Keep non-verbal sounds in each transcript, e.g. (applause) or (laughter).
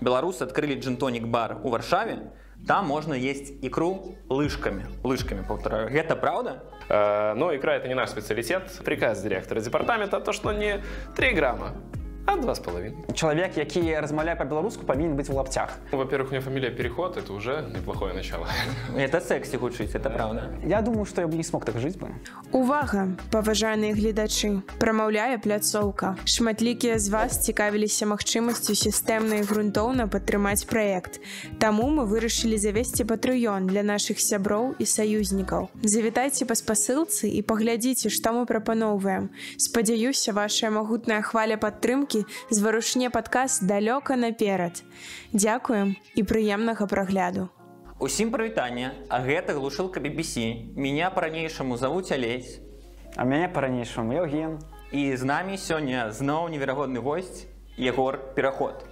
Белорусы открыли джинтоник бар у Варшаве. Там можно есть икру лыжками. Лыжками, повторяю. Это правда? Э, но икра это не наш специалитет. Приказ директора департамента то, что не 3 грамма, а два с половиной. Чалавек, які размаўляе па-беларуску, павінен быць у лаптях. Ну, Во-первых, у меня фамилия Переход, это уже неплохое начало. Это секси гучыць, это правда. Я думаю, што я б не смог так жыць бы. Увага, паважаныя гледачы, прамаўляе пляцоўка. Шматлікія з вас цікавіліся магчымасцю сістэмна і грунтоўна падтрымаць праект. Таму мы вырашылі завесці патрыён для нашых сяброў і саюзнікаў. Завітайце па спасылцы і паглядзіце, што мы прапаноўваем. Спадзяюся, вашая магутная хваля падтрымкі зварушне падказ далёка наперад. Дзякуем і прыемнага прагляду. Усім прывітанне, а гэта глушылка BBC. Меня по-ранейшаму завуць Алесь. А мяне па-ранейшаму Евген. І з намі сёння зноў неверагодны госць Егор Пераход.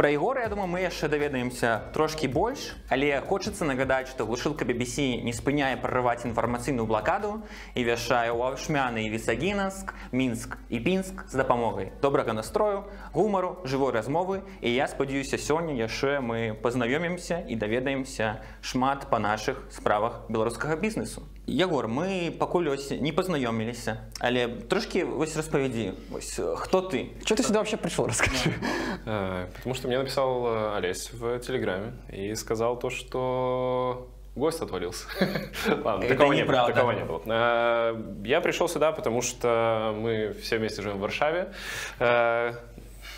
Пра Егора, я думаю, мы яшчэ даведаемся трошкі больш, але хочацца нагадаць, што глушылка BBC не спыняе прарываць інфармацыйную блакаду і вяшае ў Аўшмяны і Вісагінаск, Мінск і Пінск з дапамогай добрага настрою, гумару, жывой размовы і я спадзяюся сёння яшчэ мы пазнаёмімся і даведаемся шмат па нашых справах беларускага бізнесу. Ягор, мы пакуль ось не пазнаёміліся, але трошкі вось распавядзі, вось, хто ты? Чё ты сюда вообще пришел, расскажи. Э, Потому что мне написал э, Олесь в Телеграме и сказал то, что гость отвалился. (laughs) Ладно, Это такого не было. неправда. Такого не было. Э, Я пришел сюда, потому что мы все вместе живем в Варшаве.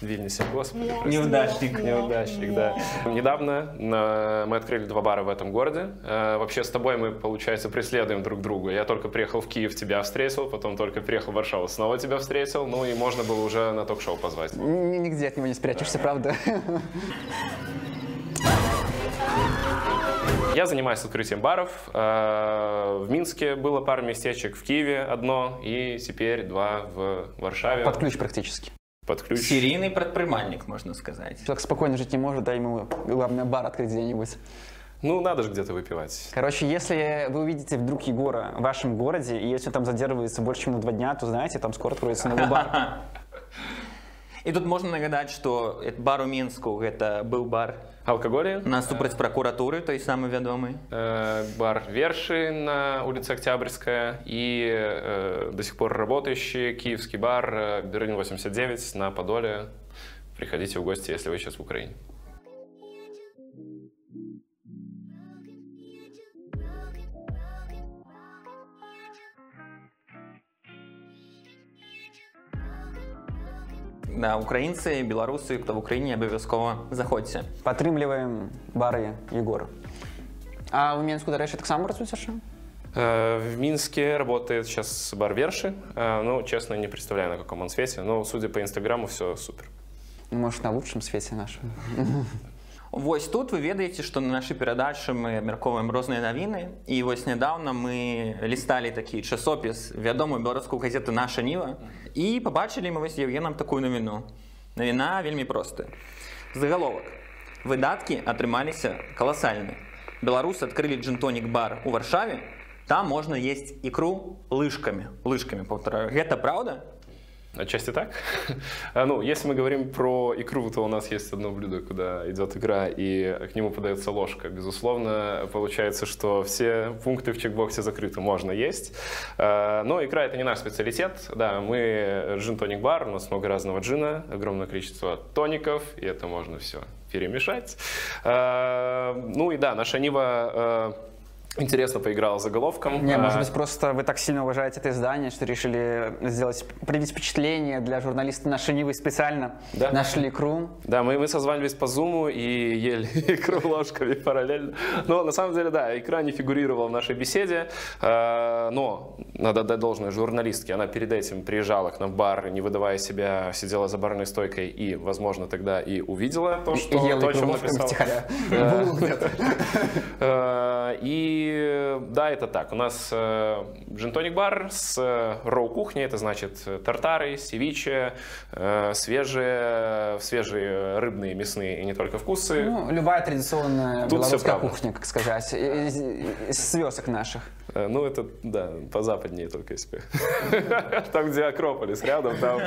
Вильнюсе, господи. прости. Неудачник. Неудачник, да. Недавно э, мы открыли два бара в этом городе. Э, Вообще с тобой мы, получается, преследуем друг друга. Я только приехал в Киев, тебя встретил, потом только приехал в Варшаву, снова тебя встретил. Ну и можно было уже на ток-шоу позвать. Н- Нигде от него не спрячешься, правда. Я занимаюсь открытием баров. Э, В Минске было пару местечек, в Киеве одно, и теперь два в Варшаве. Под ключ практически. Под ключ. Серийный предпринимальник, можно сказать. Человек спокойно жить не может, дай ему, главное, бар открыть где-нибудь. Ну, надо же где-то выпивать. Короче, если вы увидите вдруг Егора в вашем городе, и если он там задерживается больше, чем на два дня, то знаете, там скоро откроется новый бар. (laughs) И тут можно нагадать, что это бар у Минску, это был бар Алкоголи. на супраць прокуратуры, той самый вядомый. Э, Бар Верши на улице Октябрьская и э, до сих пор работающий киевский бар э, Берлин 89 на Подоле. Приходите в гости, если вы сейчас в Украине. Да, украинцы, белорусы, кто в Украине, обовязково заходзьце. Падтрымліваем бары Егора. А ў Менску, дарэчы, таксама працуюць яшчэ? В Минске работает сейчас бар Верши. Ну, честно, не представляю, на каком он свете. Но, судя по Инстаграму, все супер. Может, на лучшем свеце нашым. (laughs) Вось тут вы ведаеце, што на нашай перадачы мы абмяркоўваем розныя навіны. І вось нядаўна мы лісталі такі часопіс вядомую беларускую газету наша ніва і пабачылі мы вось Евгенам такую навіну. Навіна вельмі простая. Загаловак. Выдаткі атрымаліся каласальныя. Беларусы адкрылі джинтонік бар у Варшаве. Там можна есть ікру лыжкамі, лыжкамі паўтараю. Гэта праўда? Отчасти так. (laughs) А, Ну, если мы говорим про икру, то у нас есть одно блюдо, куда идет икра, и к нему подается ложка. Безусловно, получается, что все пункты в чекбоксе закрыты, можно есть. А, Но икра это не наш специалитет. Да, мы джин-тоник бар, у нас много разного джина, огромное количество тоников, и это можно все перемешать. А, Ну и да, наша Нива интересно поиграла заголовком. Не, А, может быть, просто вы так сильно уважаете это издание, что решили сделать, привить впечатление для журналиста нашей Нивы специально. Да. Нашли икру. Да, мы, мы созванивались по зуму и ели (laughs) икру ложками параллельно. Но на самом деле, да, икра не фигурировала в нашей беседе. Э, Но надо отдать должное журналистке. Она перед этим приезжала к нам в бар, не выдавая себя, сидела за барной стойкой и, возможно, тогда и увидела то, что, И ела то, о чем написал. Э, (laughs) И И да, это так. У нас э, джин-тоник бар с э, роу-кухней, это значит э, тартары, севиче, э, свежие, свежие рыбные, мясные и не только вкусы. Ну, любая традиционная Тут белорусская кухня, как сказать, из, из свесок наших. Э, Ну, это, да, позападнее только если. (laughs) Там, где Акрополис рядом, там...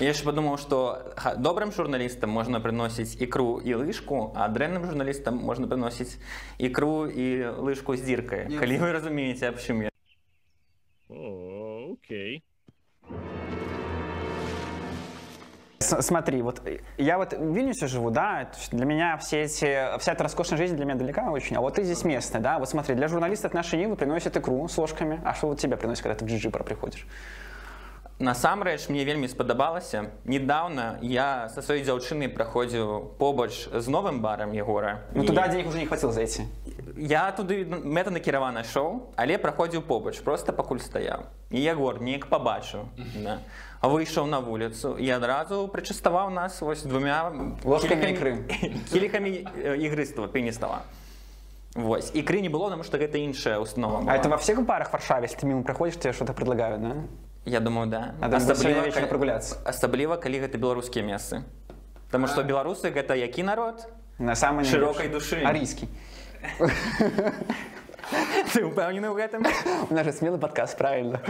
Я еще подумал, что добрым журналистам можно приносить икру и лыжку, а дрэнным журналистам можно приносить икру и лыжку с диркой. Коли вы разумеете, об чым я. О, окей. С- Смотри, вот я вот в Вильнюсе живу, да, для меня все эти, вся эта роскошная жизнь для меня далека очень, а вот ты здесь местный, да, вот смотри, для журналистов нашей Нивы приносят икру с ложками, а что вот тебе приносят, когда ты в Джиджипар приходишь? Насамрэч мне вельмі спадабалася. Недавно я со сваёй дзяўчынай праходзіў побач з новым барам Егора. Ну І туда денег уже не хватило зайти. Я туды мэтанакіравана шоу, але праходзіў побач, просто пакуль стаяў. І Ягор неяк пабачыў. Да. Выйшаў на вуліцу і адразу прычаставаў нас вось двумя Ложкамі кілікамі- (laughs) кілікамі э, ігрыстага пеністава. Вось. Ікры не было, таму што гэта іншая установа. А была. это во всех барах в Варшаве, если ты мимо проходишь, тебе что-то предлагают, да? Я думаю, да. А там сегодня вечером калі- прогуляться. Асабліва, калі гэта беларускія месцы. Таму што беларусы гэта які народ? На самой Широкой наилучшей. души. Арийский. (laughs) Ты ўпэўнены ў гэтым? У нас же смелый подкаст, правильно.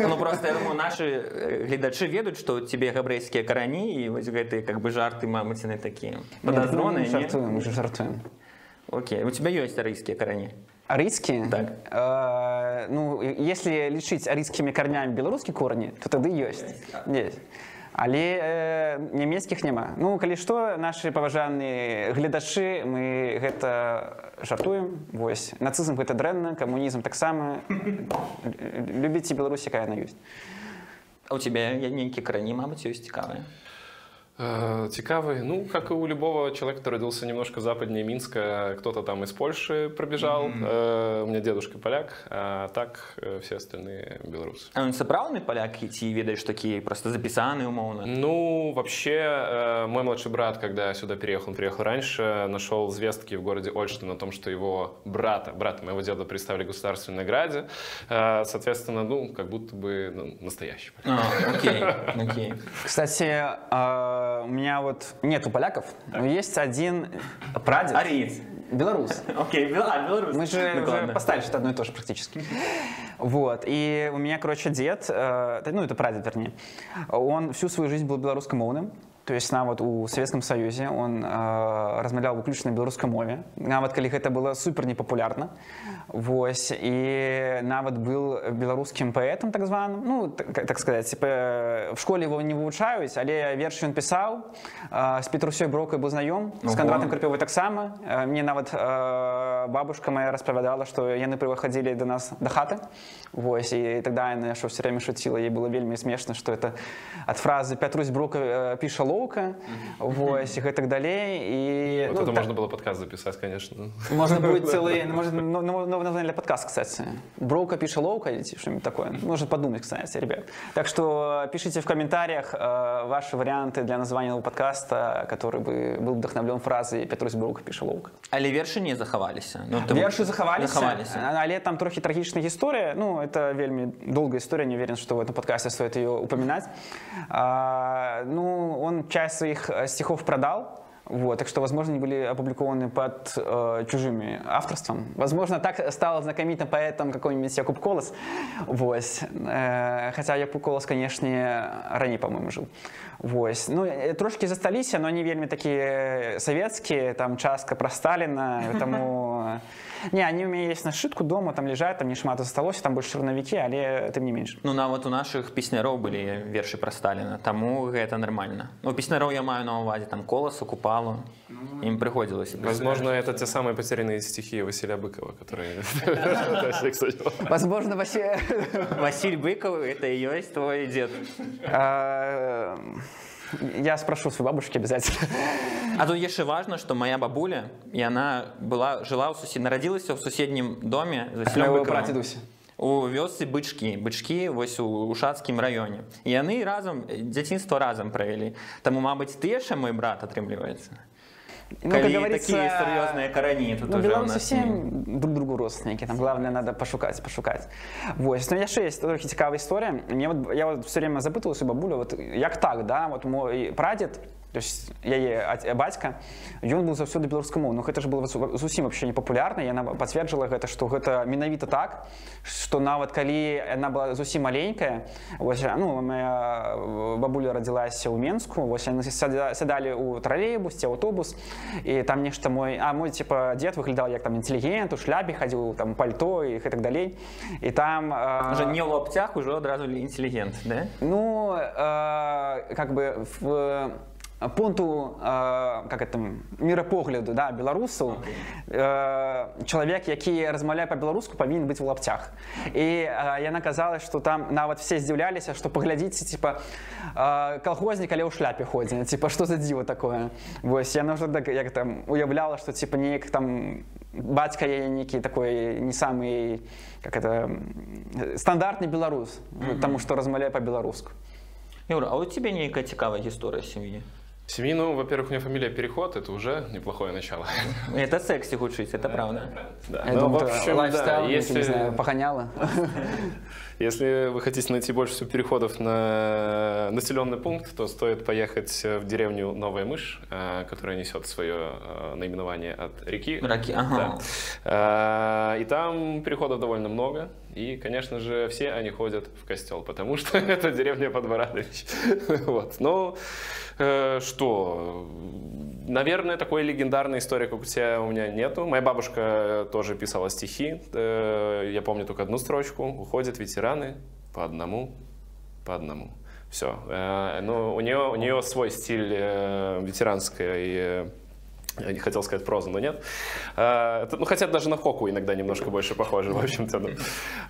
Ну просто я думаю, нашы э, гледачы ведаюць, што ў цябе габрэйскія карані і вось гэтыя как бы жарты мамыціны такія Нет, падазроныя. мы жартуем, мы же жартуем. Окей, у тебя ёсць арыйскія карані. Арийские? Так. Э, ну, если лечить арийскими корнями белорусские корни, то тогда есть. Есть. Але э, нямецкіх няма. Ну, калі што, нашы паважаныя гледачы, мы гэта жартуем. Вось. Нацызм гэта дрэнна, камунізм таксама. Лю- Любіце Беларусь, якая яна ёсць. А у тебя нейкія карані, мабыць, ёсць цікавыя. Э, Цікавый, ну, как и у любого человека, который родился немножко западнее Минска, кто-то там из Польши пробежал. Э, У меня дедушка поляк, а так э, все остальные белорусы. А ён сапраўдны паляк ці ведаеш такі просто запісаны умоўна. Ну, вообще, э, мой младший брат, когда сюда переехал, он приехал раньше, нашел звездки в городе Ольштин о том, что его брата, брата моего деда представили в государственной награде. Э, Соответственно, ну, как будто бы ну, настоящий. А, окей, окей. (laughs) Кстати, э, у меня вот нету поляков, но есть один прадед. Аріец. Белорус. Окей, бел- а, беларус. Мы же Ну, уже поставили, что это одно и то же практически. Вот. И у меня, короче, дед, э, ну, это прадед, вернее, он всю свою жизнь был белорусскомовным. То есть нават у Советском Союзе он э, размаўляў выключна на беларускай мове. Нават калі гэта было супер непапулярна. Вось і нават был беларускім паэтам так званым, ну так, так сказать, типа, в школе его не вывучаюць, але вершы ён пісаў э, з Петрусёй Брокай быў знаём, з Ого. Кандратам Карпёвай таксама. Э, Мне нават э, бабушка моя распавядала, што яны прыходзілі до нас да хаты. Вось і тогда яна що все время шуціла, ей было вельмі смешна, што это ад фразы Пятрусь Брока э, піша лоўка, вось і гэтак далей і Вот ну, это так- можно было подкаст записать, конечно. Можно будет целый, (laughs) ну, может, ну, ну, новое название для подкаста, кстати. Броука пишет лоука или что-нибудь такое. Можно подумать, кстати, ребят. Так что пишите в комментариях э, ваши варианты для названия нового подкаста, который бы был вдохновлен фразой Петрусь Броука пишет лоука. Але вершы не захаваліся. Ну, ты- Верши захаваліся, захаваліся. але там трохи трагічная гісторыя. Ну, это вельмі долгая история, не уверен, что в этом подкасте стоит ее упоминать. А, ну, он часть своих э, стихов продал, вот, так что, возможно, они были опубликованы под э, чужими авторством. Возможно, так стал знакомитым поэтом какой-нибудь Якуб Колос. Вось. Э, хотя Якуб Колос, конечно, ранее, по-моему, жил. Вось. Ну, э, трошки засталіся, но они вельмі такие советские, там частка про Сталина, (laughs) тому... Не, они у меня есть на шитку дома, там лежат, там не шмат засталося, там больше чорнавікі, але тым не менш. Ну нават у нашых песняроў былі вершы пра Сталіна, таму гэта нармальна. У песняроў я маю на ўвазе там коласу, купалу. Ім прыходзілася. Возможно, это те самые потерянные стихи Василия Быкова, которые... (laughs) Возможно, вообще... Васіль быкаў это і ёсць твой дзед. А, Я спрошу своей бабушки обязательно. А тут яшчэ важна, што моя бабуля яна была жыла ў сусед нарадзілася ў суседнім доме за Моего прадедуся. у вёсцы бычкі бычкі вось у ушацкім раёне І яны разам дзяцінства разам правялі таму мабыць ты яшчэ мой брат атрымліваецца Ну, Калі как говорится, такие серьезные карані тут ну, уже у белорусы нас. все друг другу родственники, там главное надо пошукать, пошукать. Вот. Но яшчэ есть трохи цікавая история. Мне вот, я вот все время запытывался у бабуля, вот як так, да, вот мой прадед, Есть яе аць- бацька ён быў заўсёды беларускамоў ну гэта ж было зу- зусім вообще не папулярна яна пацверджала гэта што гэта менавіта так што нават калі яна была зусім маленькая. Вось ну моя э, бабуля радзілася ў менску вось яны сяда- сядалі ў тралейбус ці аўтобус і там нешта мой а мой типа дзед выглядаў як там інтэлігент у шляпе хадзіў там пальто і так далей і там э, не в лаптях, уже одразу интеллигент, да? ну, э, как бы в э, пункту э, как это мірапогляду да, беларусаў э, чалавек які размаўляе па-беларуску павінен быць у лапцях і э, яна казала што там нават все здзіўляліся што паглядзіце типа э, калхознік але ў шляпе ходзе типа што за дзіва такое вось яна ўжо так як там уяўляла што типа неяк там бацька яе нейкі такой не самы как это стандартны беларус таму што размаўляе па-беларуску Юра, а у тебя некая цікавая история семьи? Семьи, ну, во-первых, у меня фамилия Переход, это уже неплохое начало. Это секси худшить, это правда. Да. Я Ну, думаю, в общем, да, если, не знаю, погоняла. если вы хотите найти больше всего переходов на населенный пункт, то стоит поехать в деревню Новая Мышь, э, которая несет свое э, наименование от реки. Раки, ага. Да. Э, И там переходов довольно много. И, конечно же, все они ходят в костел, потому что (laughs) это деревня Подворадович. (laughs) Вот. Ну, э, что? Наверное, такой легендарной истории, как у тебя, у меня нету. Моя бабушка тоже писала стихи. Э, Я помню только одну строчку. Уходят ветераны по одному, по одному. Все. Ну, у нее, у нее свой стиль э, ветеранской э, я не хотел сказать прозу, но нет. Это, Ну, хотя даже на Хоку иногда немножко больше похоже, в общем-то. ну.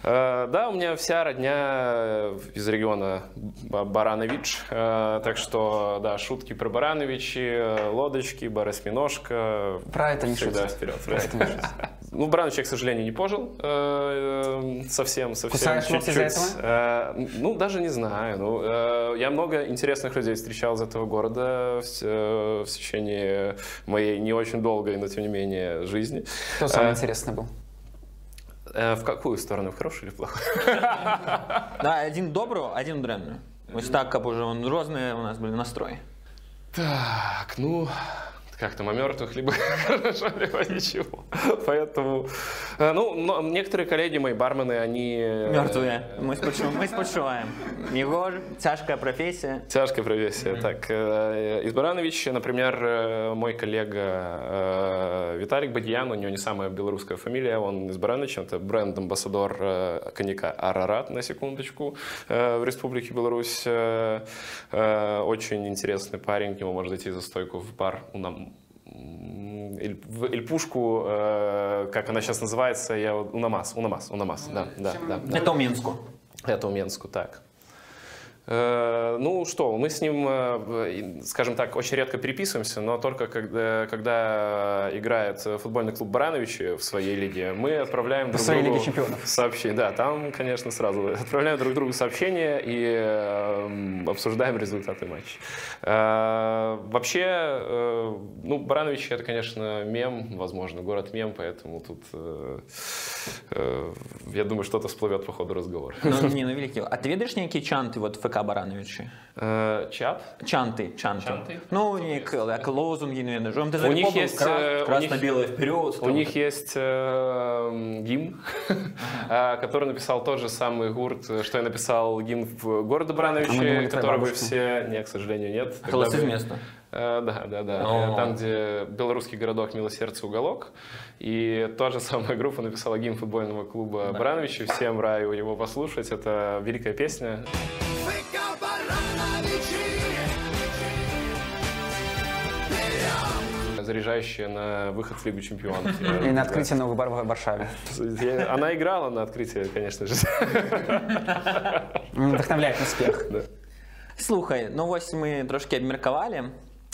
Э, Да, у меня вся родня из региона Ба- Баранович. Э, Так что, да, шутки про Барановичи, э, лодочки, Баросьминожка. Про это не шутят. вперед. Про это не шутят. Ну, в к сожалению, не пожил э, э, совсем, совсем Кусаешь ногти из-за чуть-чуть. Э, Ну, даже не знаю. Ну, э, я много интересных людей встречал из этого города в э, течение моей не очень долгой, но тем не менее жизни. Кто самый Э, интересный был? э, В какую сторону, в хорошую или плохую? (laughs) Да, один добрую, один дрянную. Ось так, как уже он разные у нас были настрои. Так, ну, как там, о мертвых, либо (laughs) хорошо, либо ничего. Поэтому, э, ну, но некоторые коллеги, мои бармены, они... э, Мертвые. Мы спочу- мы спочуваем. Егор, тяжкая профессия. Тяжкая профессия. Так, э, из Барановича, например, мой коллега Виталик Бадьян, у него не самая белорусская фамилия, он из Барановича, это бренд-амбассадор коньяка Арарат, на секундочку, в Республике Беларусь. Очень интересный парень, к нему можно зайти за стойку в бар у нам м, Эль- в Эльпушку, э, как она сейчас называется, я вот- Унамас, Унамас, Унамас, да, да, да. да. Это у Минску. Это у Менску, так. Э, Ну что, мы с ним, э, скажем так, очень редко переписываемся, но только когда, когда играет футбольный клуб Барановичи в своей лиге, мы отправляем друг своей другу Лиге чемпионов. сообщения. Да, там, конечно, сразу (laughs) отправляем друг другу сообщения и э, обсуждаем результаты матча. Э, Вообще, ну, Барановичи это, конечно, мем, возможно, город мем, поэтому тут, я думаю, что-то всплывет по ходу разговора. Ну, не, ну великий. А ты ведаешь некие чанты вот ФК Барановичи? Э, Чат? Чанты, чанты. Чанты? Ну, не как лозунги, не ведаешь. Он У них есть, у них- красно-белый вперед. У них есть э, гимн, который написал тот же самый Гурт, что я написал гимн в города А твоя который вы все... Нет, к сожалению, нет. Бы- вместо. Да, да, да. Там, где белорусский городок Милосердце уголок. И та же самая группа написала гимн футбольного клуба Барановичи. Всем раю его послушать. Это великая песня заряжающая на выход в Лигу Чемпионов. И (laughs) на открытие нового бара в Варшаве. Я- Она играла на открытии, конечно же. М, Вдохновляет на успех. Слухай, ну вось мы трошки абмеркавалі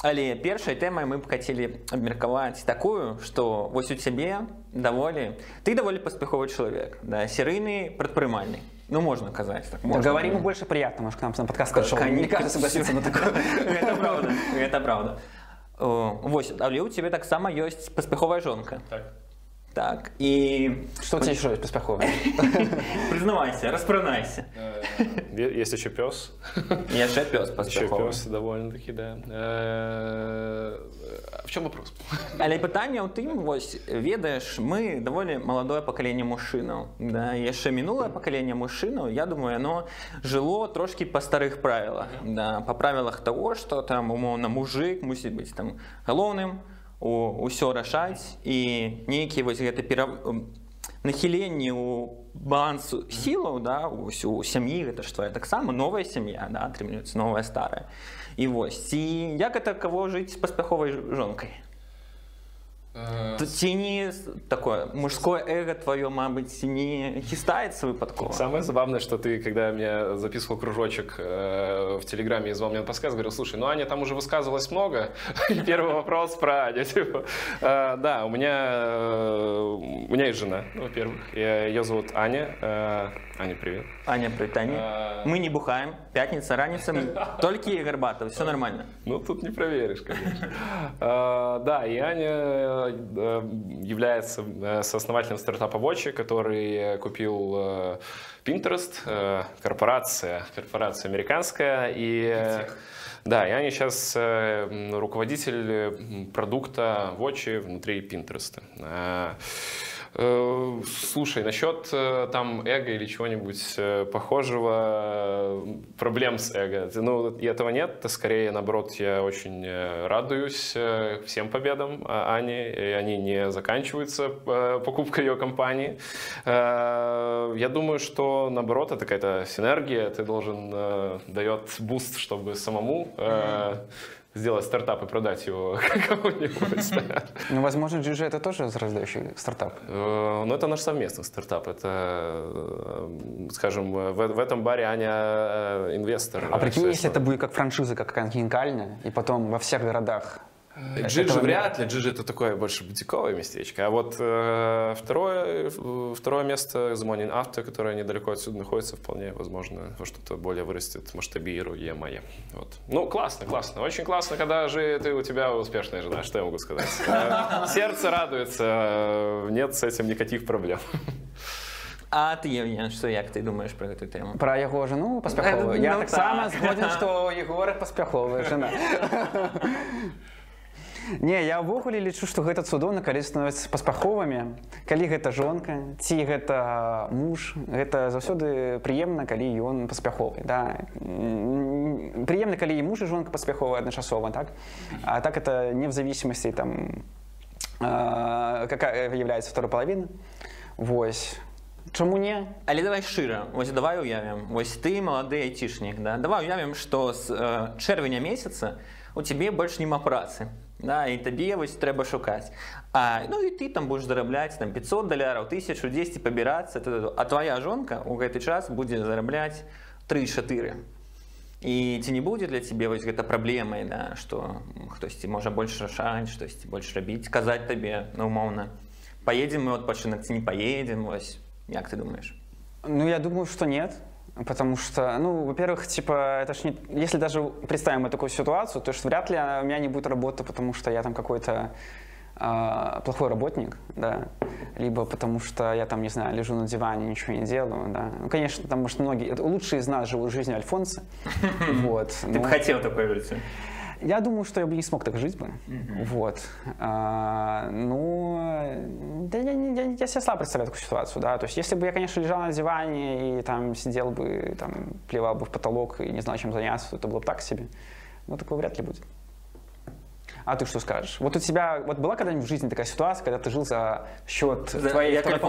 але першай тэмай мы б хацелі абмеркаваць такую што вось у цябе даволі ты даволі паспяховы чалавек да серыйны прадпрымальны ну можна казаць так можна. Говори ему больше приятно, может, к нам (laughs) на подкаст пришел. Не кажется, согласиться на такое. это правда это правда О, вось але у тебе таксама ёсць паспяховая жонка Так. так і Что у тебя еще (laughs) есть поспеховое? прызнавайся распранайся Е- Есть еще пес. яшчэ пёс Еще паспяховы пес, довольно-таки, да. Э, В чем вопрос? Але пытанне ў тым вось ведаеш мы даволі маладое пакаленне мужчынаў да яшчэ мінулае пакаленне мужчынаў я думаю яно жыло трошки па старых правілах да па правілах того что там умоўна мужик мусіць быць там галоўным у ўсё рашаць і нейкі вось гэты пера нахіленні у балансу сілаў да усю сям'і гэта ж твоя таксама новая сям'я да атрымліваецца новая старая і вось ці як это каго жыць з паспяховай жонкай Тут ці не с- такое мужское эго твое, мабыць, ці не хістаецца выпадкова. Самое забавное, что ты, когда меня записывал кружочек э, в Телеграме и звал мне на подсказ, говорил, слушай, ну Аня там уже высказывалась много. (laughs) И первый вопрос про Аню. (laughs) типа. Э, да, у меня, э, у меня есть жена, ну, во-первых. Я- Ее зовут Аня. Э, Аня, привет. Аня, прытанне. А. Мы не бухаем. Пятница, раніца, (laughs) толькі гарбата, все нормально. Ну, тут не проверишь, конечно. (laughs) А, Да, и Аня э, является э, сооснователем стартапа Watch, который купил э, Pinterest, э, корпорация, корпорация американская. И, э, да, и Аня сейчас э, руководитель э, продукта Watch внутри Pinterest. Э, Слушай, насчет э, там эго или чего-нибудь э, похожего, проблем с эго, ну, и этого нет, скорее, наоборот, я очень радуюсь всем победам а, Ани, и они не заканчиваются покупкой ее компании. Я думаю, что, наоборот, это какая-то синергия, ты должен, дает boost, чтобы самому э, сделать стартап и продать его (laughs) кому-нибудь. Ну, возможно, GG это тоже зарождающий стартап. Э, Ну, это наш совместный стартап. Это, э, скажем, в, этом баре Аня э, инвестор. А прикинь, если это будет как франшиза, как уникальная, и потом во всех городах. GG этого вряд ли. GG это такое больше бутиковое местечко. А вот э, второе, э, второе место Змонин Авто, которое недалеко отсюда находится, вполне возможно, во что-то более вырастет, масштабируемое. Вот. Ну, классно, классно. Очень классно, когда же ты, у тебя успешная жена, что я могу сказать. Э, Сердце радуется, э, нет с этим никаких проблем. А ты, Евген, что як ты думаешь про эту тему? Про его жену паспяховую. Ну, Я так. так само згоден, што у Егора паспяховая жена. (laughs) Не, я ўвогуле лічу, што гэта цудоўна, калі становяцца паспяховымі, калі гэта жонка, ці гэта муж, гэта заўсёды прыемна, калі ён паспяховы. Да. Прыемна, калі і муж і жонка паспяховая адначасова, так? А так это не в зависимости там, какая является второй половина. Вось. Чаму не? Але давай шчыра вось давай уявім вось ты малады айцішнік да? давай уявім што з э, чэрвеня месяца у цябе больш няма працы да, і табе вось трэба шукаць а, ну і ты там будешь зарабляць там 500 даляраў тысячу 10 пабірацца т.д. а твоя жонка у гэты час будзе зарабляць 3-4 і ці не будзе для цябе вось гэта праблемай да, што хтосьці можа больш рашаць штосьці больш рабіць казаць табе ну, умоўна поедем мы адпачынак ці не поедем вось як ты думаешь Ну, я думаю, что нет. Потому что, ну, во-первых, типа, это ж не... Если даже представим мы такую ситуацию, то есть вряд ли у меня не будет работы, потому что я там какой-то а, плохой работник, да, либо потому что я там, не знаю, лежу на диване, ничего не делаю, да. Ну, конечно, потому что многие, лучшие из нас живут жизнью Альфонса, (laughs) вот. Ты ну, б хацеў такой жыццё я думаю, что я бы не смог так жить бы. Вот. А, ну, да я, я, я себе слабо представляю такую ситуацию, да. То есть, если бы я, конечно, лежал на диване и там сидел бы, там, плевал бы в потолок и не знал, чем заняться, то это было бы так себе. Но такого вряд ли будет. А ты что скажешь? Вот у тебя, вот была когда-нибудь в жизни такая ситуация, когда ты жил за счет За- твоей, второй,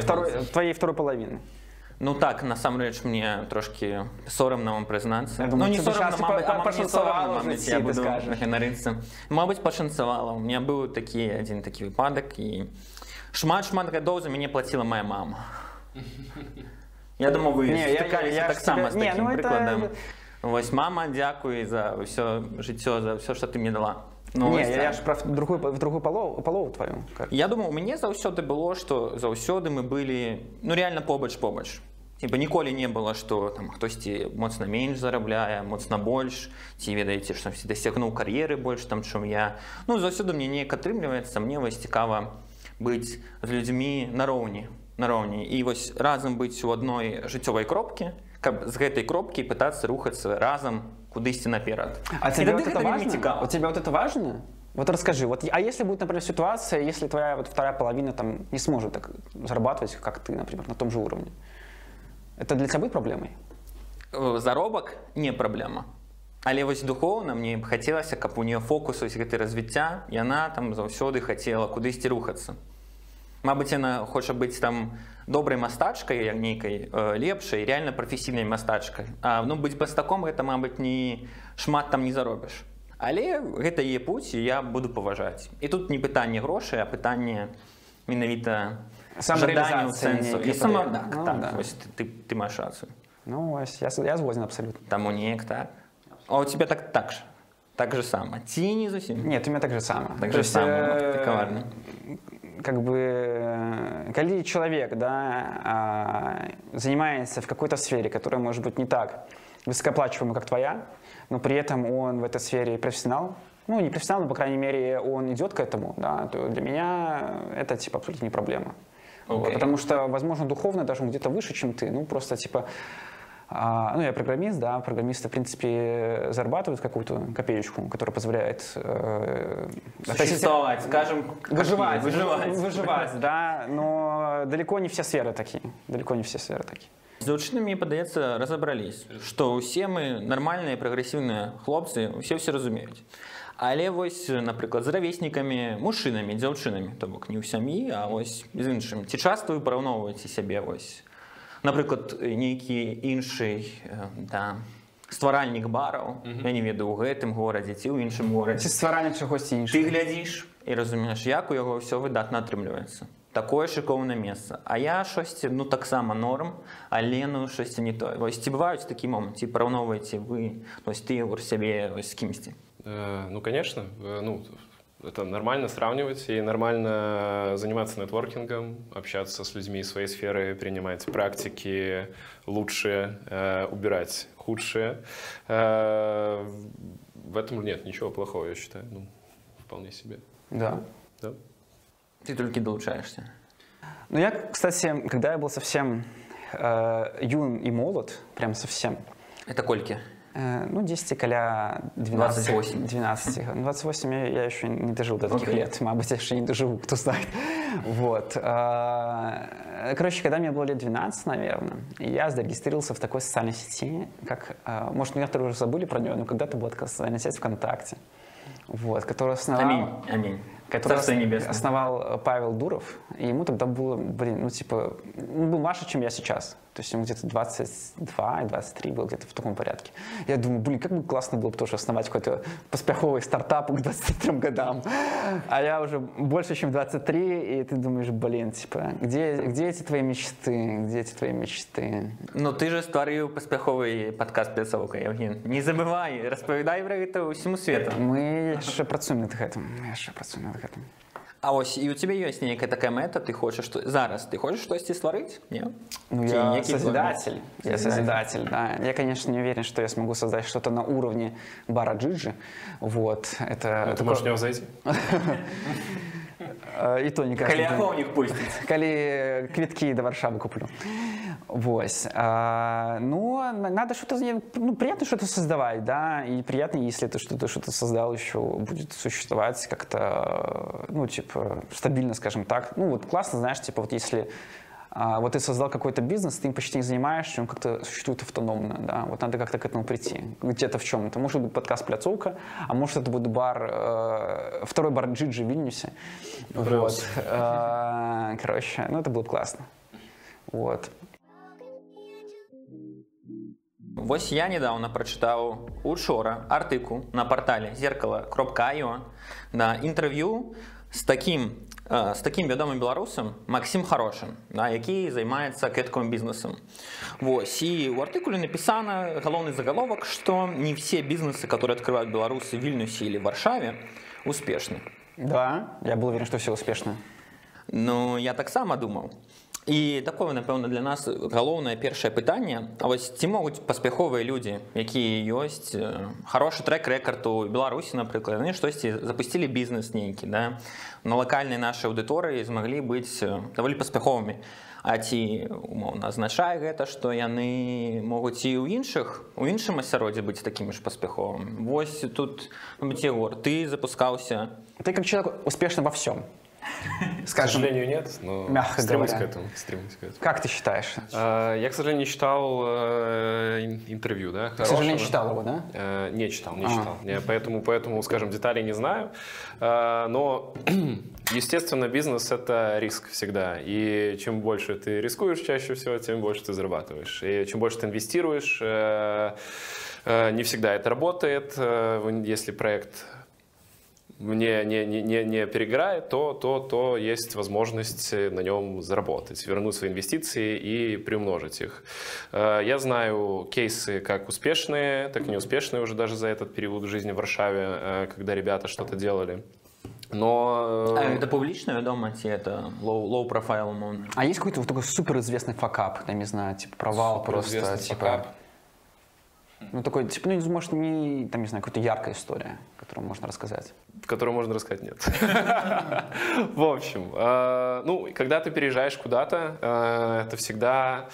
второй- твоей второй половины? Ну так, насамрэч мне трошки сорамна вам прызнацца. Я думаю, ну не ты бы сорамна, щас мабыць, па- а мабыць, не пашанцавала сорамна, в мабыць, жыцці, я ты буду скажаш. ганарыцца. Мабыць, пашанцавала. У меня быў такі адзін такі выпадак і шмат-шмат гадоў за мяне плаціла моя мама. (laughs) Я думаю, вы Не, я- стыкаліся я ж таксама з тебе- не, такім ну, это- прыкладам. Вось мама, дзякуй за ўсё жыццё, за ўсё, што ты мне дала. Ну, не, вось я, так. я ж про другую, в другую полову, полову твою. кажу. Я думаю, у мяне заўсёды было, што заўсёды мы былі ну реально побач побач. Типа ніколі не было што там хтосьці моцна менш зарабляе моцна больш ці ведаеце што дасягнуў кар'еры больш там чым я ну заўсёды мне неяк атрымліваецца мне вось цікава быць з людзьмі нароўні нароўні і вось разам быць у адной жыццёвай кропкі каб з гэтай кропкі пытацца рухацца разам кудысьці наперад А І тебе тады вот это гэта вельмі важно? цікава У тебя вот это важно? Вот расскажи, вот, а если будет, например, ситуация, если твоя вот вторая половина там не сможет так зарабатывать, как ты, например, на том же уровне, это для тебя будет проблемой? Э, заробак не праблема але вось духоўна мне б хацелася каб у нее фокус вось гэты развіцця яна там заўсёды хацела кудысьці рухацца Мабыць яна хоча быць там добрай мастачкай як нейкай э, лепшай реально прафесійнай мастачкай А ну быць бастаком гэта мабыць не шмат там не заробіш але гэта яе путь я буду паважаць і тут не пытанне грошай а пытанне менавіта жаданняў сэнсу і сама так, Ну, так, да. вось ты, ты, ты маеш рацыю Ну, ось, я, я сгоден абсолютно. Таму неяк так. А у тебя так так же. Так же само. Ці не зусім. Нет, у меня так же самое. Так То же есть, Как бы, э, коли человек, да, а, занимается в какой-то сфере, которая может быть не так высокооплачиваемая, как твоя, но при этом он в этой сфере профессионал, ну, не профессионал, но, по крайней мере, он идет к этому, да, то для меня это, типа, абсолютно не проблема. Вот, Окей. потому что, возможно, духовно даже он где-то выше, чем ты. Ну, просто, типа, а, ну, я программист, да, программисты, в принципе, зарабатывают какую-то копеечку, которая позволяет э, относительно- Существовать, скажем, выживать, выживать. выживать, да, но далеко не все сферы такие, далеко не все сферы такие. З дзяўчынамі, мне падаецца, разабрались, што ўсе мы нармальныя прагрэсіўныя хлопцы, усе ўсе разумеюць. Але вось, напрыклад, з равеснікамі, мужчынамі, дзяўчынамі, то бок не ў сям'і, а вось з іншым. Ці часта вы параўноўваеце сябе вось напрыклад нейкі іншы э, да, стваральнік бараў я не ведаю у гэтым горадзе ці ў іншым Ці горадзе стваральні чагось ты іншага. глядзіш і разумееш як у яго ўсё выдатна атрымліваецца такое шыкоўнае месца а я шосьці ну таксама норм але ну шосьці не тое вось ці бываюць такі момант ці параўноўваеце вы вось ты Егор, сябе вось з кімсьці Э, Ну, конечно. Э, Ну, это нормально сравнивать и нормально заниматься нетворкингом, общаться с людьми из своей сферы, принимать практики лучшие, э, убирать худшие. Э, В этом нет ничего плохого, я считаю. Ну, вполне себе. Да. Да. ты толькі далучаешься Ну, я, кстати, когда я был совсем э, юн и молод, прям совсем, это колькі э, ну, 10 коля 12. 28. 12. Ну, 28 я, я еще не дожил до таких Окей. лет. Мабуть, я еще не доживу, кто знает. Вот. А, Короче, когда мне было лет 12, наверное, я зарегистрировался в такой социальной сети, как, а, может, некоторые уже забыли про нее, но когда-то была такая социальная сеть ВКонтакте, вот, которую основал... амінь амінь который Царство ос- небесное. основал э, Павел Дуров, и ему тогда было, блин, ну типа, он был младше, чем я сейчас. То есть ему где-то 22 и 23 был где-то в таком порядке. Я думаю, блин, как бы классно было бы тоже основать какой-то поспеховый стартап к 23 годам. А я уже больше, чем 23, и ты думаешь, блин, типа, где, где эти твои мечты, где эти твои мечты? Ну ты же стварыў паспяховы падкаст пляцоўка Евген не забывай распавядай пра гэта ўсяму свету Мы яшчэ працуем над гэтым, мы яшчэ працуем над гэтым. А ось і у цябе ёсць нейкая такая мэта ты хочаш што зараз ты хочаш штосьці стварыць не Ну, Ці я які созидатель. план? Я созидатель, да. Я, конечно, не уверен, что я смогу создать что-то на уровне бара Джиджи. Вот. Это Ну, Ты такое- можешь в него зайти? (laughs) Э, И то не каждый калі день. ахоўнік пусціць Коли квитки до Варшавы куплю. Вот. А, ну, на- надо что-то... Ну, приятно что-то создавать, да, и приятно, если ты что-то что-то создал, еще будет существовать как-то, ну, типа, стабильно, скажем так. Ну, вот классно, знаешь, типа, вот если а, вот ты создал какой-то бизнес, ты им почти не занимаешься, он как-то существует автономно, да, вот надо как-то к этому прийти, где-то в чем-то. Может быть подкаст «Пляцовка», а может это будет бар, э, второй бар Джиджи в Вильнюсе. Вот. Э, Короче, ну это было бы классно. Вот. Вось я недавно прачытаў учора артыкул на партале зеркала.io на інтэрв'ю з такім э, з такім вядомым беларусам Максім хорошым да, які займаецца кэткавым бізнесам Вось і у артыкуле напісана галоўны загаловак што не все бізнесы которые открывают беларусы вільнюсе или варшаве успешны Да, я был уверен, что все успешно. Ну я таксама думаў І такое напэўна для нас галоўнае першае пытанне А вось ці могуць паспяховыя людзі якія ёсць э, хорошы трек рэкард у беларусі напрыклад яны штосьці запусцілі бізнес нейкі да на лакальнай нашай аўдыторыі змаглі быць э, даволі паспяховымі А ці умоўна азначае гэта што яны могуць і ў іншых у іншым асяроддзі быць такімі ж паспяховымі Вось тут мабыць, Егор ты запускаўся Ты как человек успешный во всем. К Скажем, сожалению, нет, но мягко стремлюсь говоря. к этому. Стремлюсь к этому. как ты считаешь? А, Я, к сожалению, не читал э, ин- интервью, да? К сожалению, хорошего. читал его, да? Э, Не читал, не А. читал. Я поэтому, поэтому, скажем, деталей не знаю. А, Но, (clears throat) естественно, бизнес — это риск всегда. И чем больше ты рискуешь чаще всего, тем больше ты зарабатываешь. И чем больше ты инвестируешь, э, э, не всегда это работает. Э, Если проект не, не, не, не, не перегорает, то, то, то есть возможность на нем заработать, вернуть свои инвестиции и приумножить их. Э, Я знаю кейсы как успешные, так и неуспешные уже даже за этот период жизни в Варшаве, э, когда ребята что-то делали. Но... А э, это публічна вядома ці это лоу лоу профайл умоўна А есть какой-то вот такой суперизвестный факап, я не знаю, типа провал просто, суперизвестный типа... факап. Ну, такой, типа, ну, может, не, там, не знаю, какая-то яркая история, которую можно рассказать. которую можно рассказать, нет. (laughs) В общем, э, ну, когда ты переезжаешь куда-то, э, это всегда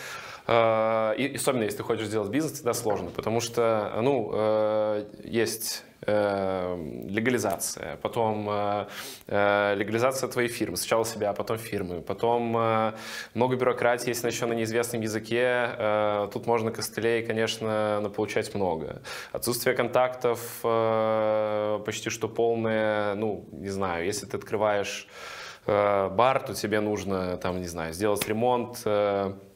э, и особенно если ты хочешь сделать бизнес, всегда сложно, потому что, ну, есть легализация, потом э, э, легализация твоей фирмы, сначала себя, а потом фирмы, потом э, много бюрократии, если еще на неизвестном языке, э, тут можно костылей, конечно, получать много. Отсутствие контактов э, почти что полное, ну, не знаю, если ты открываешь э, бар, то тебе нужно, там, не знаю, сделать ремонт, э, э,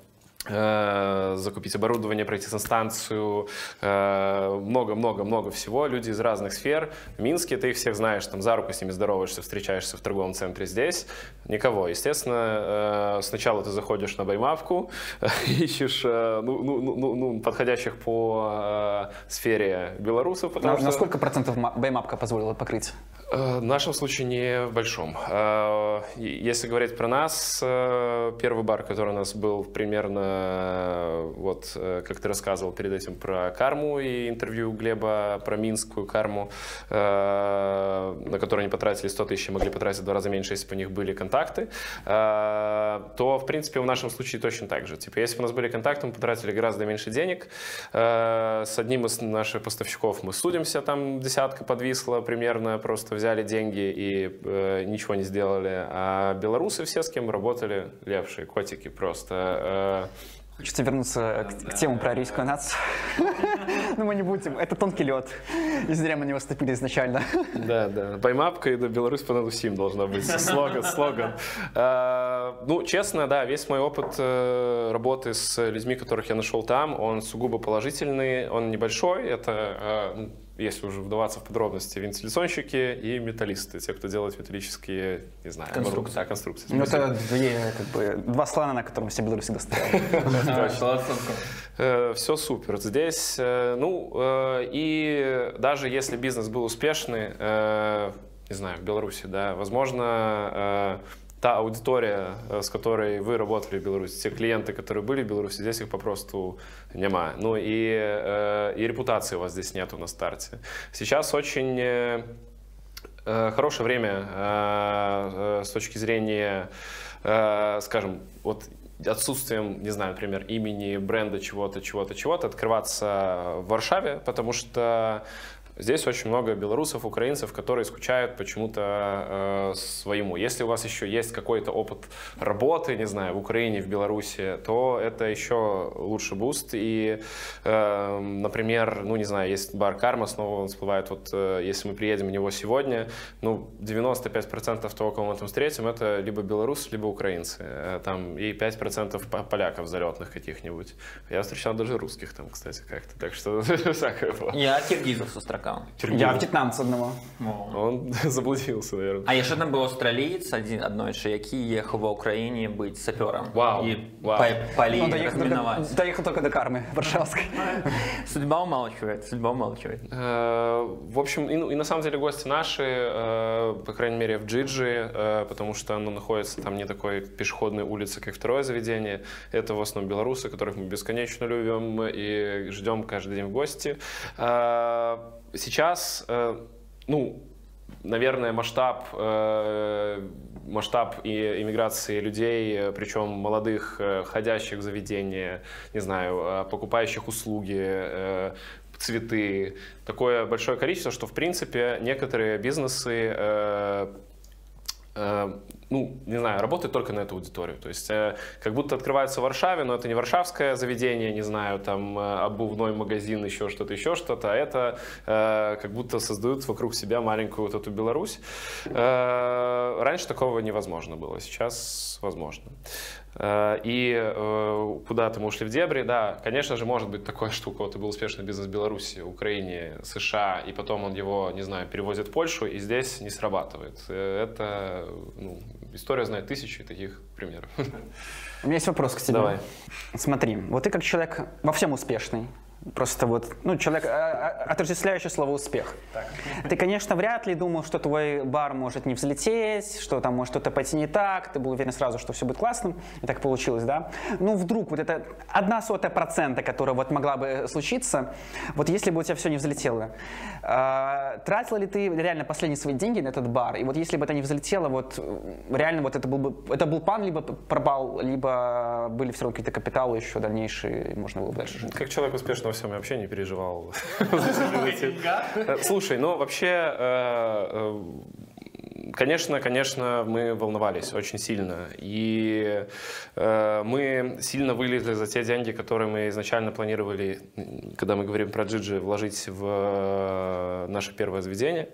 закупить оборудование, пройти с инстанцию, э, много-много-много всего. Люди из разных сфер. В Минске ты их всех знаешь, там за руку с ними здороваешься, встречаешься в торговом центре. Здесь никого. Естественно, э, сначала ты заходишь на баймавку, (laughs) ищешь э, ну, ну, ну, ну, ну, подходящих по э, сфере белорусов, потому На, что... на сколько процентов ма- бэймапка позволила покрыть? Э, В нашем случае не в большом. Э, Если говорить про нас, э, первый бар, который у нас был примерно, вот как ты рассказывал перед этим про карму и интервью Глеба про минскую карму, на которую они потратили 100 тысяч, могли потратить в два раза меньше, если бы у них были контакты, то, в принципе, в нашем случае точно так же. Типа, если бы у нас были контакты, мы потратили гораздо меньше денег. С одним из наших поставщиков мы судимся, там десятка подвисла примерно, просто взяли деньги и э, ничего не сделали. А белорусы все, с кем работали, левшие, котики просто. э, Хочется вернуться к, к теме про арийскую нацию. (laughs) Но мы не будем. Это тонкий лед. И зря мы не выступили изначально. (laughs) Да, да. Баймапка и Беларусь по всем должна быть. (laughs) Слоган, слоган. Э, Ну, честно, да, весь мой опыт э, работы с людьми, которых я нашел там, он сугубо положительный, он небольшой. Это, э, ну, если уже вдаваться в подробности, вентиляционщики и металлисты, те, кто делает металлические, не знаю, Конструкции. Да, конструкции. Ну, это две, как бы, два слона, на котором все белорусы всегда стояли. (laughs) Все супер. Здесь, э, ну, э, и даже если бизнес был успешный, э, не знаю, в Беларуси, да, возможно, э, та аудитория, э, с которой вы работали в Беларуси, те клиенты, которые были в Беларуси, здесь их попросту нема. Ну и, э, и репутации у вас здесь нету на старте. Сейчас очень э, хорошее время с точки зрения, скажем, вот отсутствием, не знаю, например, имени, бренда чего-то, чего-то, чего-то, открываться в Варшаве, потому что Здесь очень много белорусов, украинцев, которые скучают почему-то э, своему. Если у вас еще есть какой-то опыт работы, не знаю, в Украине, в Беларуси, то это еще лучше boost. И, э, например, ну не знаю, есть бар Карма, снова он всплывает. Вот э, если мы приедем в него сегодня, ну 95% того, кого мы там встретим, это либо белорусы, либо украинцы. Э, Там и 5% по- поляков залетных каких-нибудь. Я встречал даже русских там, кстати, как-то. Так что (laughs) всякое было. Я киргизов сустракаў чакаў Я в'етнам з одного. Он (laughs) заблудился, наверное. А яшчэ там быў аўстраліец адзін аднойчы які ехаў ва ўкраіне быць сапёрам Вау, і вау. па- палі Он доехал только, размінаваць доехал только до Кармы Варшавской. (laughs) судьба умалчивает судьба умалчивает Э, В общем, и, ну, и на самом деле гости наши, э, по крайней мере, в Джиджи, э, потому что оно находится там не такой пешеходной улице, как второе заведение. Это в основном белорусы, которых мы бесконечно любим и ждем каждый день в гости. Э, Сейчас, э, ну, наверное, масштаб, э, масштаб и иммиграции людей, э, причем молодых, ходящих в заведение, не знаю, покупающих услуги, цветы, такое большое количество, что, в принципе, некоторые бизнесы ну, не знаю, работает только на эту аудиторию. То есть э, как будто открывается в Варшаве, но это не варшавское заведение, не знаю, там э, обувной магазин, еще что-то, еще что-то, а это э, как будто создают вокруг себя маленькую вот эту Беларусь. Э, раньше такого невозможно было, сейчас возможно. Э, И э, куда-то мы ушли в дебри, да, конечно же, может быть такое, что у кого-то был успешный бизнес в Беларуси, Украине, США, и потом он его, не знаю, перевозит в Польшу, и здесь не срабатывает. Э, Это, ну, история знает тысячи таких примеров. У меня есть вопрос к тебе. Давай. Смотри, вот ты как человек во всем успешный, просто вот, ну, человек, а, а, отождествляющий слово «успех». Ты, конечно, вряд ли думал, что твой бар может не взлететь, что там может что-то пойти не так, ты был уверен сразу, что все будет классным, и так получилось, да? Ну, вдруг вот это одна сотая процента, которая вот могла бы случиться, вот если бы у тебя все не взлетело, а, тратил ли ты реально последние свои деньги на этот бар? И вот если бы это не взлетело, вот э, реально вот это был бы, это был план, либо пропал, либо были все равно какие-то капиталы еще дальнейшие, и можно было бы дальше жить? Как человек успешно во всем, я вообще не переживал. (laughs) Слушай, ну вообще, э, э, конечно, конечно, мы волновались очень сильно. И э, мы сильно вылезли за те деньги, которые мы изначально планировали, когда мы говорим про Джиджи, вложить в э, наше первое заведение.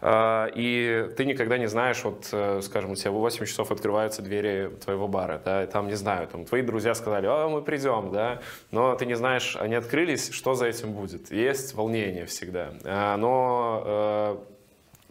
Э, И ты никогда не знаешь, вот, э, скажем, у тебя в 8 часов открываются двери твоего бара, да, и там, не знаю, там твои друзья сказали, а, мы придем, да, но ты не знаешь, они открылись, что за этим будет. Есть волнение всегда. А, Но э,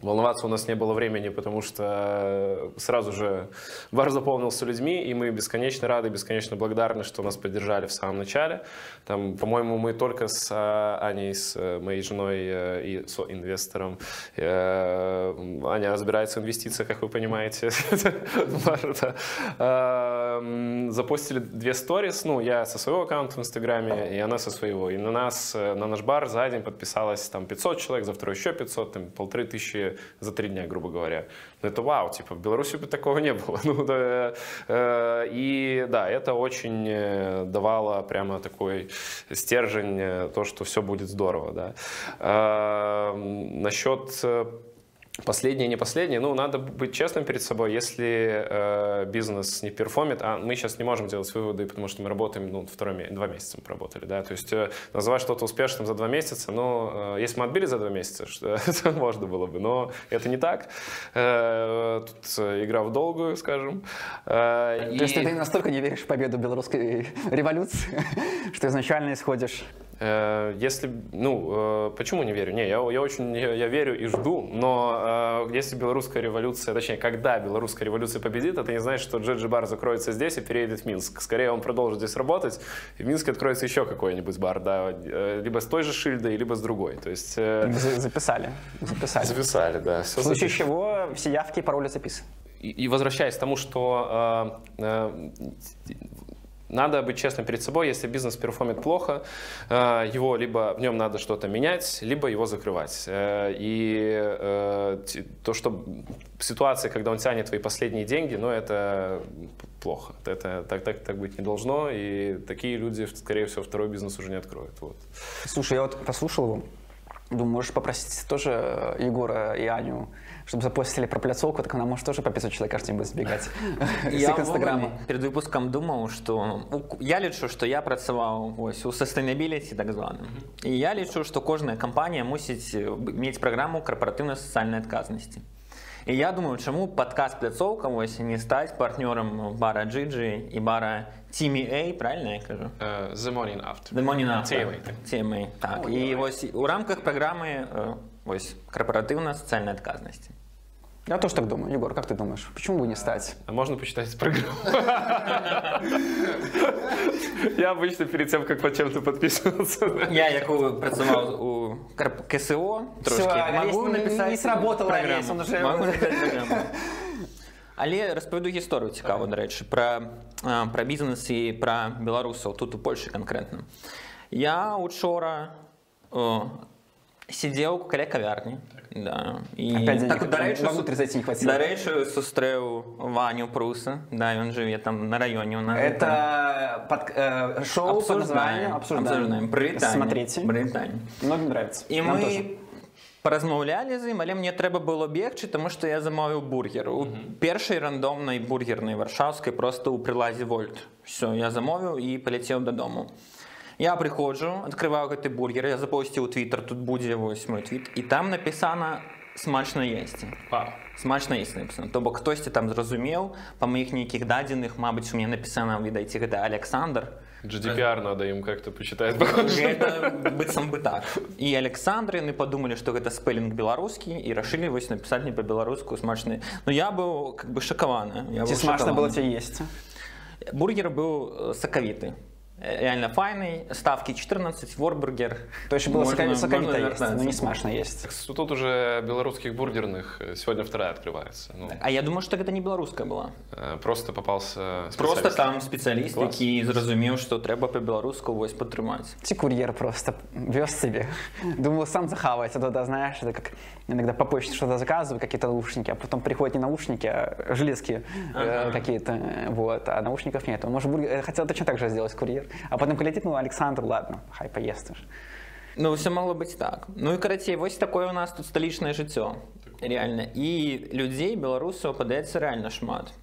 Волноваться у нас не было времени, потому что сразу же бар заполнился людьми, и мы бесконечно рады, бесконечно благодарны, что нас поддержали в самом начале. Там, по-моему, мы только с а, Аней, с э, моей женой э, и с инвестором. э, Аня разбирается в инвестициях, как вы понимаете. (laughs) Запустили две сторис, ну, я со своего аккаунта в Инстаграме, и она со своего. И на нас, э, на наш бар за день подписалось там 500 человек, за второй еще 500, там полторы тысячи за три дня, грубо говоря. Ну, это вау, типа, в Беларуси бы такого не было. (laughs) Ну, да, э, и да, это очень э, давало прямо такой стержень, э, то, что все будет здорово, да. Э, Насчет э, Последнее, не последнее. Ну, надо быть честным перед собой. Если э, бизнес не перформит, а мы сейчас не можем делать выводы, потому что мы работаем, ну, второй, два месяца мы проработали, да, то есть э, называть что-то успешным за два месяца, ну, э, если мы отбили за два месяца, что, (laughs) это можно было бы, но это не так. Э, тут э, игра в долгую, скажем. Э, То есть и- ты настолько не веришь в победу белорусской революции, (laughs) что изначально исходишь Если, ну, э, почему не верю? Не, я, я очень, я, я верю и жду, но э, если белорусская революция, точнее, когда белорусская революция победит, это не значит, что Джиджи бар закроется здесь и переедет в Минск. Скорее, он продолжит здесь работать, и в Минске откроется еще какой-нибудь бар, да, э, либо с той же шильдой, либо с другой. То есть... э, (laughs) За- Записали. Записали. Записали, да. В всё случае записано. чего все явки и пароли записаны. И, и возвращаясь к тому, что э, э, надо быть честным перед собой, если бизнес перформит плохо, э, его либо в нем надо что-то менять, либо его закрывать. Э, и э, то, что ситуация, когда он тянет твои последние деньги, ну это плохо. Это так, так, так быть не должно, и такие люди, скорее всего, второй бизнес уже не откроют. Вот. Слушай, я вот послушал его. Думаю, можешь попросить тоже Егора и Аню, чтобы запостили про пляцовку, так она может тоже по 500 человек каждый день будет сбегать (laughs) с Я их инстаграма. ўвогуле перед выпускам думаў што у- я лічу што я працаваў вось у sustainability так званым і я лічу што кожная кампанія мусіць э, б- мець праграму карпаратыўнай сацыяльнай адказнасці І я думаю, чому подкаст пляцоўка вось не стаць партнёрам бара Джиджи і бара Тімі A, правильно я кажу? Э, The Morning After. The Morning After. TMA. TMA, так. І ось у рамках програми е, ось корпоративна соціальна відказність. Я тоже так думаю. Егор, как ты думаешь, почему бы не стать? А можно почитать (laughs) программу? Я обычно перед тем, как под чем-то подписываться. Я, яку працював у Карп- КСО, трошки, Всё, могу Олесь, не- написати не сработало, програму. Олесь, он уже- Могу написати програму. Але розповіду (laughs) історію цікаву, до речі, про, а, про бізнес і про білорусів, тут у Польщі конкретно. Я учора о, сидів каля кав'ярні. Да, і, Опять за них- до речі, вовнутрь зайти не хватило. До речі, зустрів Ваню Пруса. Да, він живе там на районі у нас. Это под, э, шоу под названием Обсуждаем. «Обсуждаем». Британія. Смотрите. Британія. Многим нравится. І Нам ми тоже. порозмовляли з ним, але мені треба було бігти, тому що я замовив бургер. У першій рандомній бургерній Варшавській просто у прилазі Вольт. Все, я замовив і полетів додому. Я приходжу, відкриваю гэты бургер, я запостив у Твіттер, тут буде ось мой твіт, і там написано «смачно їсти». Вау. Смачно їсти написано. То бок хтось там зрозумів, по моїх нейкіх дадзених, мабуть, у мене написано, відайці, гэта Александр. GDPR надо им как-то почитать. Гэта быццам бы так. І Александры яны подумалі, што гэта спелінг беларускі і рашылі вось напісаць мне па-беларуску смачны. Ну я быў как бы шакаваны. Я Тебе быў смачно шакаваны. было тебе есть. Бургер быў э, сакавіты. Э, Реально файный, ставки 14, ворбургер. То есть было Можно- сокови- соковито можно есть, но вертаться. не смачно есть. Тут уже белорусских бургерных э, сегодня вторая открывается. Ну, А я думаю, что гэта не беларуская была. э, просто попался Просто специалист. там спецыяліст, Клас. які зразумеў, што трэба па-беларуску вось падтрымаць. Ти курьер просто вез тебе. Думал сам захавать, а то, да, знаешь, это как иногда по почте что-то заказываю, какие-то наушники, а потом приходят не наушники, а железки э, какие-то, э, вот, а наушников нет. Он может бургер- э, хотел точно так же сделать курьер, а потом прилетит, ну, Александр, ладно, хай поест уж. Ну, все могло быць так. Ну і карацей, вось такое у нас тут сталічнае жыццё. Реально. І людзей беларусаў падаецца рэальна шмат.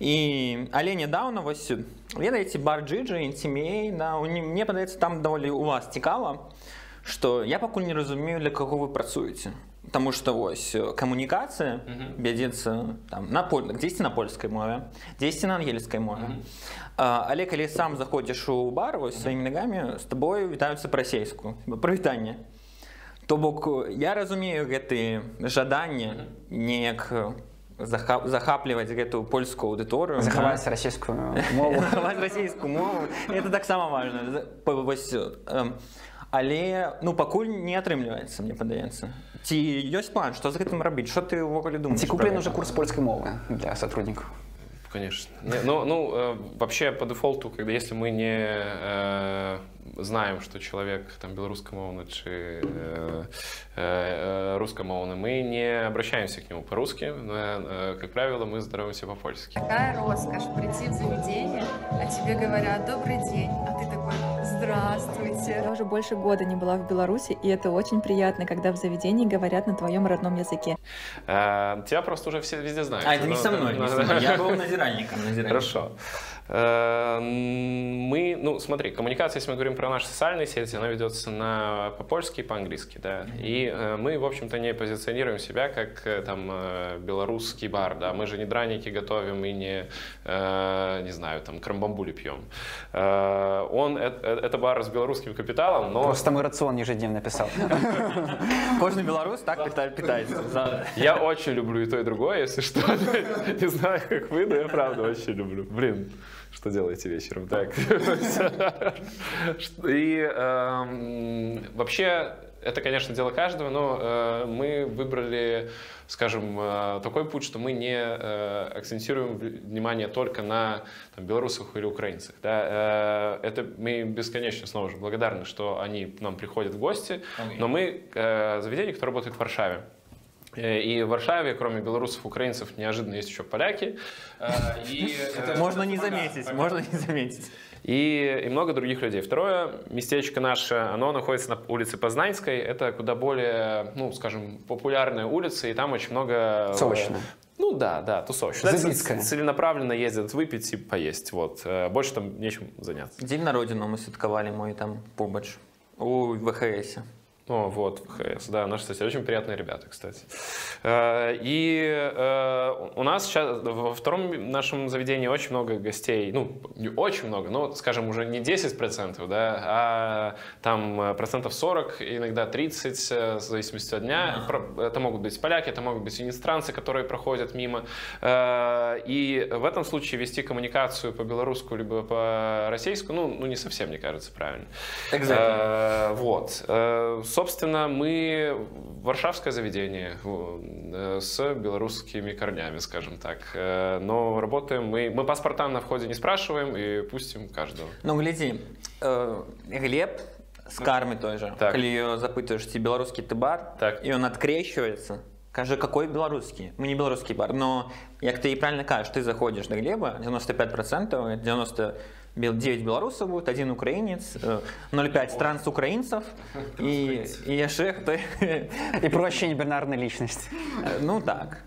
І але нядаўна вось ведаеце бар джиджи інтимей да, у не- мне падаецца там даволі у вас цікава што я пакуль не разумею для каго вы працуеце Таму што вось камунікацыя вядзецца там на поль дзесьці на польскай мове дзесьці на ангельскай мове а, але калі сам заходзіш у бар вось сваімі нагамі з табою вітаюцца па-расейску прывітанне То бок я разумею гэты жаданне неяк заха- захапліваць гэтую польскую аўдыторыю Захаваць российскую (laughs) мову. захаваць расійскую мову это таксама важна За- па- вось, эм, але ну пакуль не атрымліваецца мне падаецца ці ёсць план што з гэтым рабіць що ты ўвогуле думаешь Ти пра куплен гэта? уже курс польской мовы для сотрудников. Конечно. Не, ну, ну э, вообще по дефолту, когда если мы не э, знаем, что человек там белорусскомовный чи э, э, русскомовный, мы не обращаемся к нему по-русски. но, э, как правило, мы здороваемся по-польски. Какая роскошь прийти в заведение, а тебе говорят «добрый день», а ты такой «здравствуйте». Я уже больше года не была в Беларуси, и это очень приятно, когда в заведении говорят на твоем родном языке. Э, тебя просто уже все везде знают. а это не со мной, не со мной. я был назиральником. Хорошо. Э, Мы, ну, смотри, коммуникация, если мы говорим про наши социальные сети, она ведется на по-польски и по-английски, да. И э, мы, в общем-то, не позиционируем себя как э, там э, белорусский бар, да. Мы же не драники готовим и не, не знаю, там крамбамбули пьем. Он, это, бар с белорусским капиталом, но Просто мой рацион ежедневно писал. (laughs) кожный белорус так пита- питается Я очень люблю и то, и другое, если что. (laughs) Не знаю, как вы, но я правда очень люблю. Блин, что делаете вечером? Так. (laughs) И эм, вообще, это, конечно, дело каждого, но э, мы выбрали, скажем, э, такой путь, что мы не э, акцентируем внимание только на там, белорусах или украинцах. Да? Э, Это мы бесконечно снова же благодарны, что они нам приходят в гости, но мы э, заведение, которое работает в Варшаве. Э, И в Варшаве, кроме белорусов, украинцев, неожиданно есть еще поляки. Э, И, (laughs) э, можно не заметить можно не заметить и, и много других людей. Второе местечко наше, оно находится на улице Познанской. Это куда более, ну, скажем, популярная улица, и там очень много... Тусовочная. Ну да, да, тусовочная. Забитская. Целенаправленно ездят выпить и поесть. Вот. Больше там нечем заняться. Дзень народзіну мы святкавалі мой там побач у ВХС О, вот, ХС, да, наши соседи, очень приятные ребята, кстати. Э, И э, у нас сейчас во втором нашем заведении очень много гостей, ну, не очень много, но, скажем, уже не 10%, да, а там э, процентов 40, иногда 30, э, в зависимости от дня. Это могут быть поляки, это могут быть иностранцы, которые проходят мимо. И в этом случае вести коммуникацию по-белорусски либо по-российскому, ну, ну, не совсем, мне кажется, правильно. Э, Вот. Собственно, мы варшавское заведение э, с белорусскими корнями, скажем так. Э, Но работаем мы... Мы паспорта на входе не спрашиваем и пустим каждого. Ну, гляди, э, Глеб з карми той же, Так. коли ее запытываешь, ці белорусский ты бар, Так. и он открещивается, каже, какой белорусский? Мы не белорусский бар, но, як ты и правильно кажешь, ты заходишь до Глеба, 95%, 99 белорусов будет, один украинец, э, 0,5 странс-украинцев, и, и яшчэ хто- И прочие небинарные личности. Ну, так.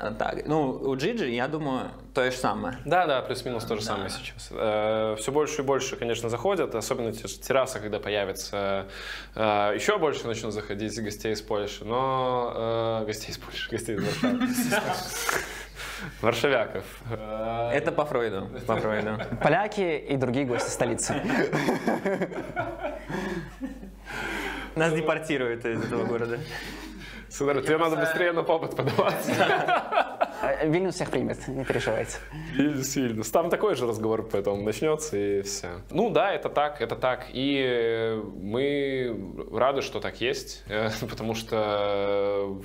Э, Так, ну, у Джиджи, я думаю, то же самое. Да, да, плюс-минус то же самое сейчас. Все больше и больше, конечно, заходят, особенно те же терраса, когда появится, э, еще больше начнут заходить гостей из Польши, но э, гостей из Польши, гостей из Варшавы. (laughs) Варшавяков. Э, Это по Фройду, по Фройду. (laughs) Поляки и другие гости столицы. Нас депортируют из этого города. Сударь, тебе надо быстрее на попыт подаваться. (laughs) Э, Вильнюс всех примет, не переживайте. Вильнюс, Вильнюс. Там такой же разговор потом начнется и все. Ну да, это так, это так. И э, мы рады, что так есть, э, (laughs) потому что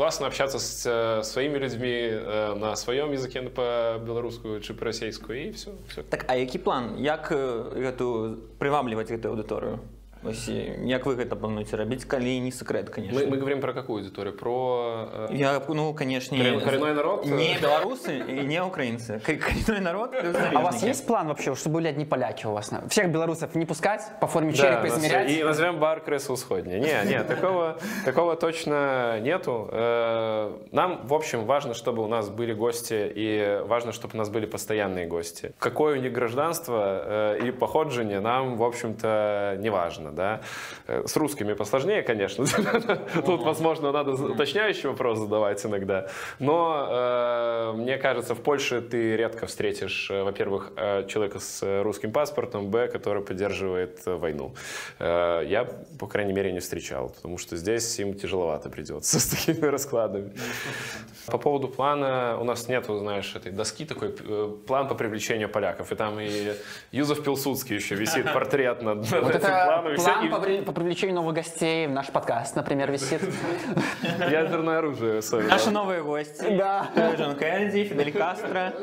классно общаться с э, своими людьми э, на своем языке по-белоруску чи по-російську, і все. все. Так, а який план? Як е, гэту прывабліваць гэтую аўдыторыю? Ось, і як вы гэта плануеце рабіць, калі не секрет, конечно. Мы, мы говорим про какую аудиторию? Про... э, Я, ну, конечно, Корен- коренной народ? Не белорусы и не украинцы. К- Коренной народ плюс А у вас зарубежники. есть план вообще, чтобы были одни поляки у вас? Всех белорусов не пускать, по форме Да, черепа на измерять? всё- И назовем бар Крыса Усходня. Не, не, такого, такого точно нету. Э, Нам, в общем, важно, чтобы у нас были гости, и важно, чтобы у нас были постоянные гости. Какое у них гражданство э, и походжение, нам, в общем-то, не важно. Да? Э, С русскими посложнее, конечно. (laughs) Тут, возможно, надо уточняющий вопрос задавать иногда. Но, э, мне кажется, в Польше ты редко встретишь, э, во-первых, человека с русским паспортом, б, который поддерживает войну. Я, по крайней мере, не встречал, потому что здесь им тяжеловато придется (laughs) с такими раскладами. По поводу плана, у нас нету, знаешь, этой доски такой, план по привлечению поляков. И там и Юзеф Пилсудский еще висит (laughs) портрет над, над Вот этим это планом. И все- план и- по, при- по привлечению новых гостей в наш подкаст, например, висит. Ядерное оружие особенно. Наши новые гости. Да. Джон Кеннеди, Фидель Кастро,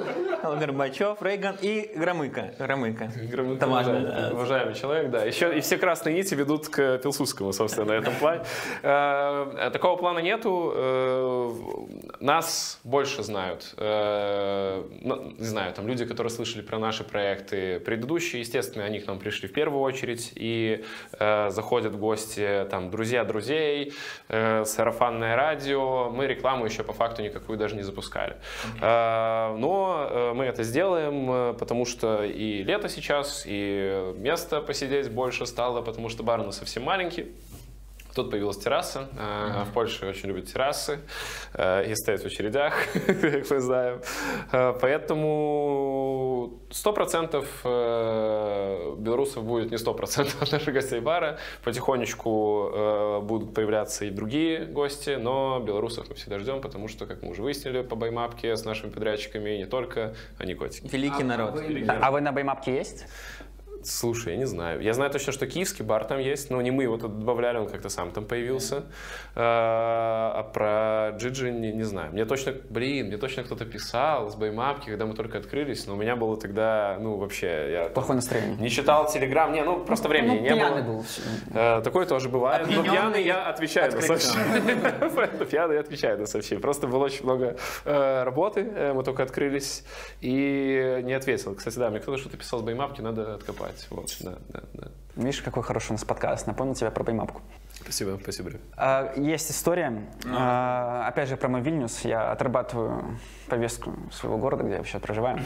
Горбачев, Рейган и Громыко. Громыко. Громыко, Это важно. уважаемый, человек, да. Еще и все красные нити ведут к Пилсудскому, собственно, на этом плане. Э, Такого плана нету. Э, Нас больше знают. Э, Не знаю, там люди, которые слышали про наши проекты предыдущие, естественно, они к нам пришли в первую очередь и э, заходят в гости там друзья друзей, э, сарафанное радио. Мы рекламу еще по факту никакую даже не запускали. Э, Но э, мы это сделаем, э, потому что и лето сейчас, и место посидеть больше стало, потому что бар у нас совсем маленький. Тут появилась терраса. Э, В Польше очень любят террасы э, и стоять в очередях, (laughs) как мы знаем. Э, Поэтому 100% э, белорусов будет не 100% (laughs) наших гостей бара. Потихонечку будут появляться и другие гости, но белорусов мы всегда ждем, потому что, как мы уже выяснили по баймапке с нашими подрядчиками, не только они котики. Великий народ. А вы на баймапке есть? Слушай, я не знаю. Я знаю точно, что киевский бар там есть, но не мы его тут добавляли, он как-то сам там появился. А а про Джиджи не, не знаю. Мне точно, блин, мне точно кто-то писал с баймапки, когда мы только открылись, но у меня было тогда, ну, вообще, я Плохое настроение. не читал Телеграм, не, ну, просто времени Ну, не пьяный было. был. Э, Такое тоже бывает. Но пьяный я отвечаю на. (laughs) Поэтому Пьяный я отвечаю на сообщения. Просто было очень много э, работы, э, мы только открылись, и не ответил. Кстати, да, мне кто-то что-то писал с баймапки, надо откопать. Вот, да, да, да. Видишь, какой хороший у нас подкаст. Напомнил тебя про баймапку. Спасибо, спасибо. А, Есть история, а, опять же, про мой Вильнюс. Я отрабатываю повестку своего города, где я вообще проживаю.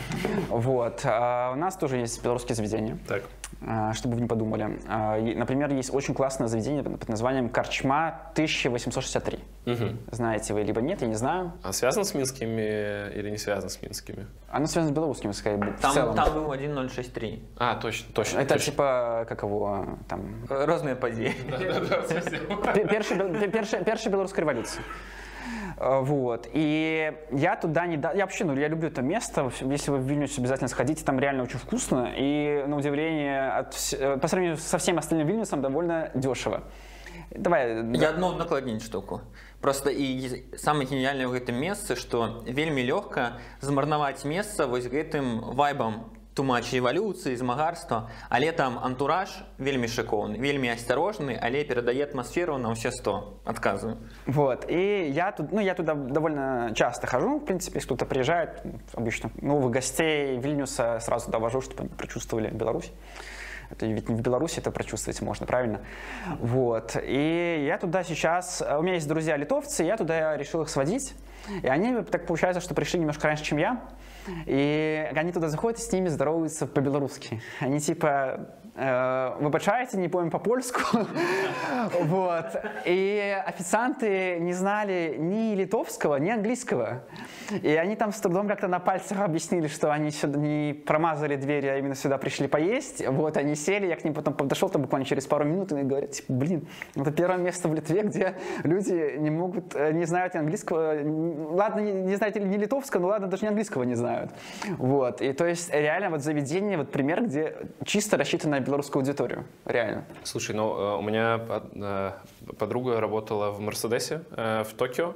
Вот. А У нас тоже есть белорусские заведения. Так. А, чтобы вы не подумали. А, Например, есть очень классное заведение под названием Корчма 1863. Мгм. Знаете вы либо нет, я не знаю. А связан с минскими или не связан с минскими? Оно связано с белорусским, скорее, в Там, целом. там был 1063. А, точно, точно. Это точно. типа, как его, там, Розные першая, першая белорусская революция. Э, Вот. И я туда не... да- Я вообще, ну, я люблю это место. Если вы в Вильнюс обязательно сходите, там реально очень вкусно. И, на удивление, от вс- э, по сравнению со всем остальным Вильнюсом, довольно дешево. Давай, Я одну накладніць штуку просто і самае геніяльнае ў гэтым месцы што вельмі лёгка змарнаваць месца вось гэтым вайбам тумачы эвалюцыі змагарства але там антураж вельмі шыкоўны вельмі асцярожны але перадае атмасферу на ўсе 100 адказваю Вот. И я, тут, ну, я туда довольно часто хожу, в принципе, если кто-то приезжает, обычно новых гостей Вильнюса сразу туда вожу, чтобы они прочувствовали Беларусь. Это ведь не в Беларуси это прочувствовать можно, правильно? Вот. И я туда сейчас... У меня есть друзья литовцы, я туда решил их сводить. И они, так получается, что пришли немножко раньше, чем я. И они туда заходят с ними здороваются по-белорусски. Они типа э, выбачаете, не помним по-польску. (laughs) Вот. И официанты не знали ни литовского, ни английского. И они там с трудом как-то на пальцах объяснили, что они сюда не промазали двери, а именно сюда пришли поесть. Вот, они сели, я к ним потом подошел, там буквально через пару минут, и они говорят, типа, блин, это первое место в Литве, где люди не могут, э, не знают английского, ладно, не, не знаете ни литовского, ну ладно, даже ни английского не знают. Вот, и то есть реально вот заведение, вот пример, где чисто рассчитано на белорусскую аудиторию, реально. Слушай, ну э, у меня под- э, подруга работала в Мерседесе э, в Токио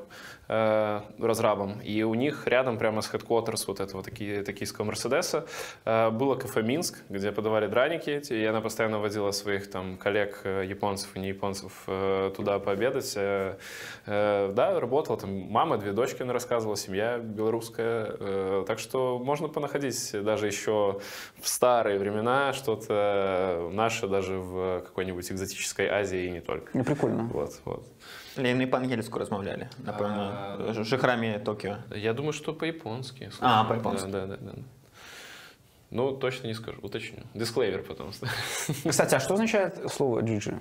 э, разрабом, и у них рядом прямо с headquarters вот этого таки, токийского Мерседеса э, было кафе Минск, где подавали драники, эти, и она постоянно водила своих там коллег э, японцев и не японцев э, туда пообедать. Да, работала там мама, две дочки, она рассказывала, семья белорусская, так что можно понаходить даже еще в старые времена что-то наше даже в какой-нибудь экзотической Азии и не только. Ну, прикольно. Вот, вот Але яны па-ангельску размаўлялі напэўна жыхрамі Токіо Я думаю, что по-японски. А, слушай. по-японски. Да, да, да. да. Ну, точно не скажу, уточню. Дисклейвер потом. Кстати, а что означает слово джиджи?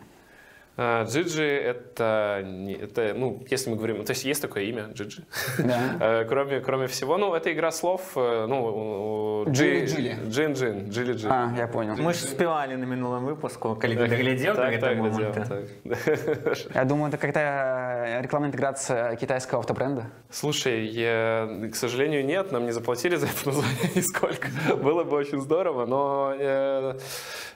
А, Джиджи это, не- это, ну, если мы говорим, то есть есть такое имя, Джиджи. Да. (laughs) Э, Кроме, кроме всего, ну, это игра слов, э, ну, у- у- Джили-джили. Джин-джин, джили-джин. А, я понял. мы ж спявалі на мінулым выпуску калі ты даглядзеў да Так, гэтага так, момента глядел, так. Я думаю, это какая-то рекламная интеграция китайского автобренда. Слушай, я, к сожалению, нет, нам не заплатили за это название (laughs) нисколько. Было бы очень здорово, но э,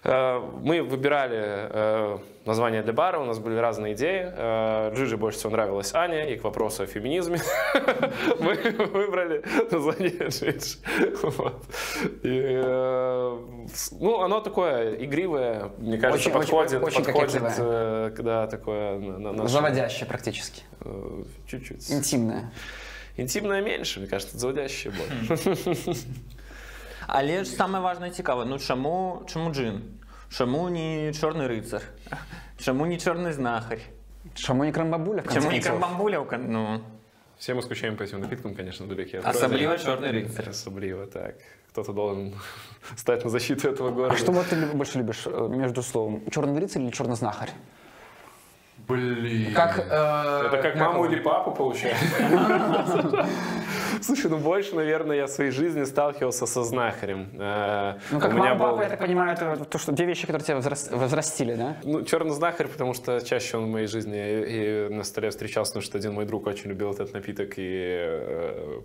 э, мы выбирали э, название для бара, у нас были разные идеи. Э, Джиджи больше всего нравилась Аня, и к вопросу о феминизме (laughs) мы выбрали название Джиджи. Э, ну, оно такое игривое, мне кажется, подходит, очень подходит, э, когда такое Заводящее практически. чуть-чуть. Интимное. Интимное меньше, мне кажется, заводящее больше. (laughs) Але ж самае важнае цікава ну чаму чаму джин чаму не чорны рыцар чаму не чорны знахарь Чему не крамбабуля, в конце чаму не концов? ну Все мы скучаем по этим напиткам, конечно, далеки. от Особливо Родины. черный рыцарь. Особливо, так. Кто-то должен (laughs) стать на защиту этого города. А что вот ты больше любишь э, между словом? Черный рыцарь или черный знахарь? Блин. Как, э, Это как маму его? или папу, получается? Слушай, ну больше, наверное, я в своей жизни сталкивался со знахарем. Э, Ну, как у меня мама, папа, я так понимаю, это то, что две вещи, которые тебя возрас- возрастили, да? Ну, черный знахарь, потому что чаще он в моей жизни и, и на столе встречался, потому что один мой друг очень любил этот напиток и э,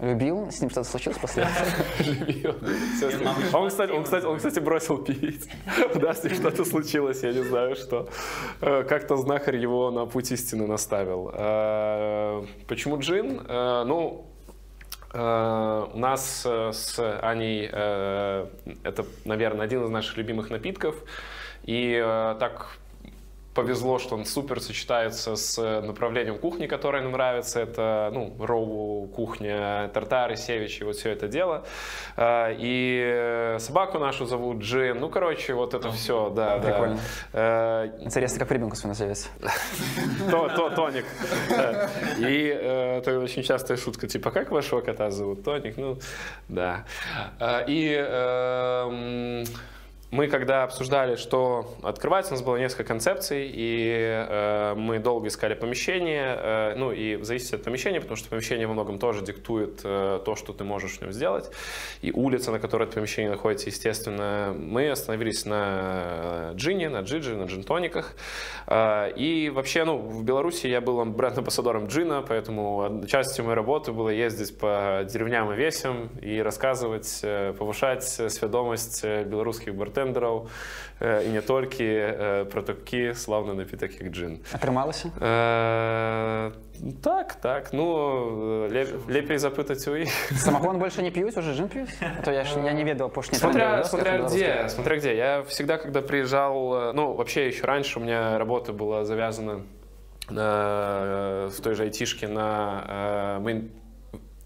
Любил, с ним что-то случилось после этого? любил. Он, кстати, он, кстати, он, кстати, бросил пить. (laughs) Да, с ним что-то случилось, я не знаю, что. Э, Как-то знахарь его на путь истины наставил. Э, Почему джин? Э, Ну, у нас с Аней это, наверное, один из наших любимых напитков. И так повезло, что он супер сочетается с направлением кухни, которое нам нравится. Это, ну, роу кухня, тартары, севичи, вот все это дело. А, И собаку нашу зовут Джин. Ну, короче, вот это все, да, да. Прикольно. Э, Интересно, как ребенку свой назовется. (laughs) то, то, тоник. Да. И э, это очень частая шутка, типа, как вашего кота зовут? Тоник, ну, да. А, И эм, мы когда обсуждали, что открывать, у нас было несколько концепций, и э, мы долго искали помещение, э, ну и зависит от помещения, потому что помещение во многом тоже диктует э, то, что ты можешь в нем сделать, и улица, на которой это помещение находится, естественно. Мы остановились на джине, на джиджи, на джинтониках, э, и вообще, ну, в Беларуси я был бренд-амбассадором джина, поэтому частью моей работы было ездить по деревням и весям и рассказывать, э, повышать сведомость э, белорусских бартендеров бартендераў і не толькі про такі славны напітак як джин атрымалася так так ну лепей запытаць у іх самогон больше не пьюць уже джин пьюць то я ж я не ведал апошні смотря, смотря где смотря где я всегда когда приезжал ну вообще еще раньше у меня работа была завязана на, в той же айтишке на мы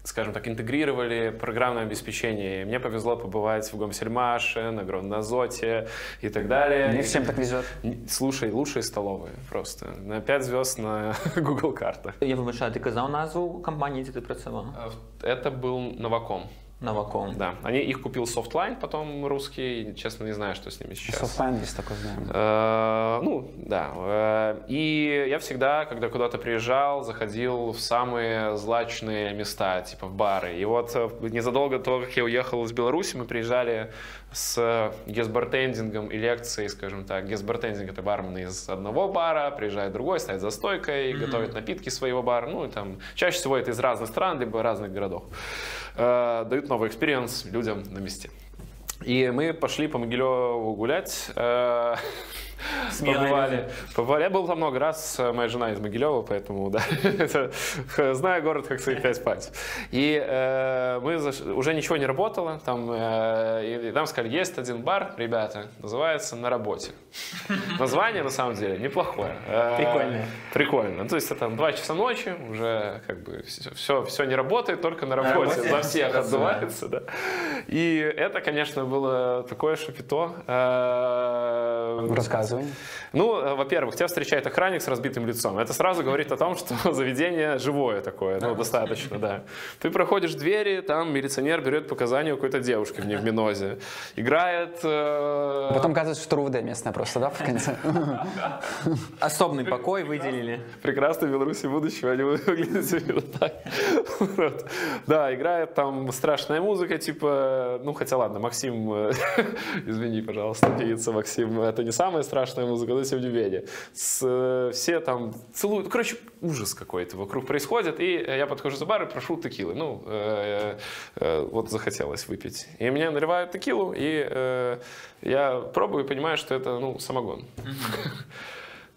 скажем так, интегрировали программное обеспечение. И мне повезло побывать в Гомсельмаше, на Гронназоте и так далее. Не всем так везет. Слушай, лучшие столовые просто. На 5 звезд на (laughs) Google картах. Я вибачаю, ты казав назву компании, где ты працевал? Это был Новаком. Новаком. Да. Они, их купил Softline, потом русский. Честно, не знаю, что с ними сейчас. Softline есть такой, знаем. Э, ну, да. Э, и я всегда, когда куда-то приезжал, заходил в самые злачные места, типа в бары. И вот э, незадолго до того, как я уехал из Беларуси, мы приезжали с гесбартендингом и лекцией, скажем так. Гесбартендинг — это бармены из одного бара, приезжает другой, стоит за стойкой, mm-hmm. готовит напитки своего бара. Ну, и там чаще всего это из разных стран, либо разных городов. Э, дают новый experience людям на месте. И мы пошли по Могилеву гулять. (laughs) Э, побывали. побывали. Я был там много раз, моя жена из Могилева, поэтому, да, (laughs) знаю город как свои пять пальцев. И э, мы заш... уже ничего не работало, там, э, и нам сказали, есть один бар, ребята, называется «На работе». Название, на самом деле, неплохое. Э, прикольно. Прикольно. То есть это два часа ночи, уже как бы все, все не работает, только на работе, за всех отзывается, да. И это, конечно, было такое шапито. Э, Рассказывай рассказывай. Ну, э, во-первых, тебя встречает охранник с разбитым лицом. Это сразу говорит о том, что (laughs) заведение живое такое, ну, достаточно, да. Ты проходишь двери, там милиционер берет показания у какой-то девушки в невминозе. Играет... Э... Потом оказывается, что РУВД местное просто, да, в конце? (laughs) Особный покой выделили. Прекрасно в Беларуси будущего, они выглядят именно так. (laughs) Да, играет там страшная музыка, типа... Ну, хотя ладно, Максим... Э, извини, пожалуйста, певица Максим, это не самое страшное страшная музыка, не менее. С, э, все там целуют. Короче, ужас какой-то вокруг происходит. И я подхожу за бар и прошу текилы. Ну, э, э, вот захотелось выпить. И мне наливают текилу, и э, я пробую и понимаю, что это, ну, самогон.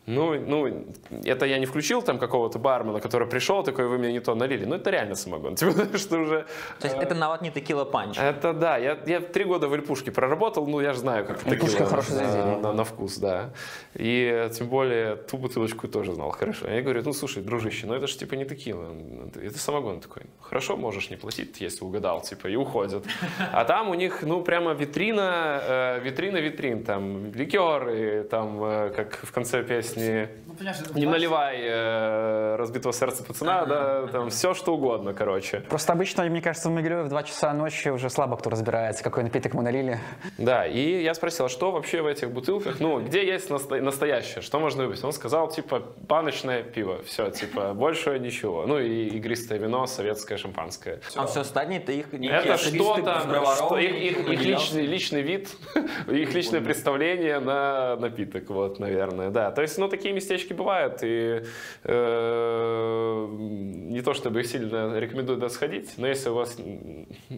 Ну, ну, это я не включил там какого-то бармена, который пришел, такой, вы мне не то налили. Ну, это реально самогон. (laughs) Типа, что уже... То есть э, это навод не текила панч? Это да. Я, я три года в Эльпушке проработал, ну, я же знаю, как текила хорошее на, на, на вкус, да. И тем более ту бутылочку тоже знал хорошо. Я говорю, ну, слушай, дружище, ну это же типа не текила, это самогон такой. Хорошо, можешь не платить, если угадал, типа, и уходят. А там у них, ну, прямо витрина, э, витрина витрин, там, ликеры, там, э, как в конце песни песни ну, «Не наливай э, разбитого сердца пацана», да, там все что угодно, короче. Просто обычно, мне кажется, в Могилеве в 2 часа ночи уже слабо кто разбирается, какой напиток мы налили. Да, и я спросил, а что вообще в этих бутылках, ну, где есть насто- настоящее, что можно выпить? Он сказал, типа, баночное пиво, все, типа, больше ничего. Ну, и игристое вино, советское, шампанское. Все. А все остальное это их Это что-то, что, их, их, их личный, личный вид, (laughs) их личное представление на напиток, вот, наверное, да. То есть, ну, такие местечки бывают, и э, не то чтобы их сильно рекомендую туда сходить, но если у вас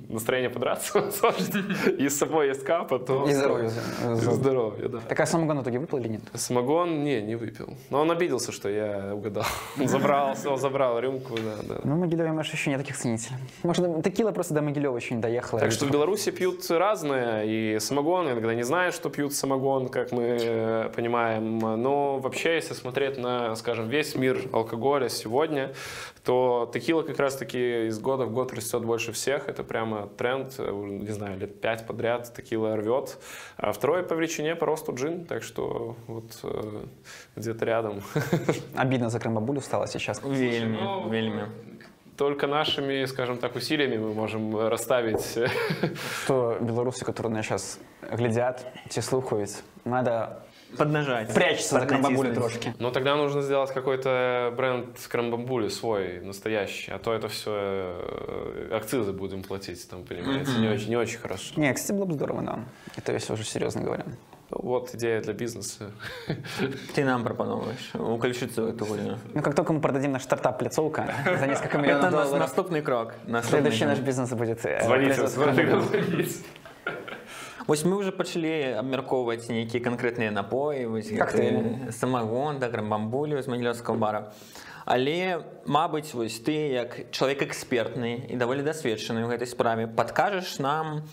настроение подраться, (laughs) и с собой есть капа, то... И здоровье. (laughs) Здоровье, да. Так а самогон в итоге выпил или нет? Самогон, не, не выпил. Но он обиделся, что я угадал. Забрал, забрал рюмку, да, да. Ну, в Могилеве, может, еще нет таких ценителей. Может, текила просто до Могилева еще не доехала. Так что в Беларуси пьют разное, и самогон, иногда не знаю, что пьют самогон, как мы э, понимаем, но вообще, если смотреть на, скажем, весь мир алкоголя сегодня, то текила как раз-таки из года в год растет больше всех. Это прямо тренд, э, не знаю, лет пять подряд текила рвет. А второй по величине по росту джин, так что вот э, где-то рядом. (laughs) Обидно за Крымбабулю стало сейчас. Вельми, вельми. только нашими, скажем так, усилиями мы можем расставить. (laughs) э, Что белорусы, которые нас сейчас глядят, те слухают, надо Поднажать. прячься за крамбамбули трошки. Но тогда нужно сделать какой-то бренд крамбамбули свой, настоящий. А то это все акцизы будем платить, там, понимаете, не, очень, не очень хорошо. Не, кстати, было бы здорово, да. Это если уже серьезно говоря. Ну, Вот идея для бизнеса. Ты нам пропановуешь уключиться в эту гульню. Ну, как только мы продадим наш стартап «Пляцовка» за несколько миллионов Это долларов, наступный крок. Наступный следующий крок. наш бизнес будет... э, Звоните, звоните. Вось мы уже пачалі абмяркоўваць нейкія канкрэтныя напоі гэты Коктейлі. самагон да грамбамбулю з манілёўскага бара. Але мабыць вось ты як чалавек экспертны і даволі дасведчаны ў гэтай справе падкажаш нам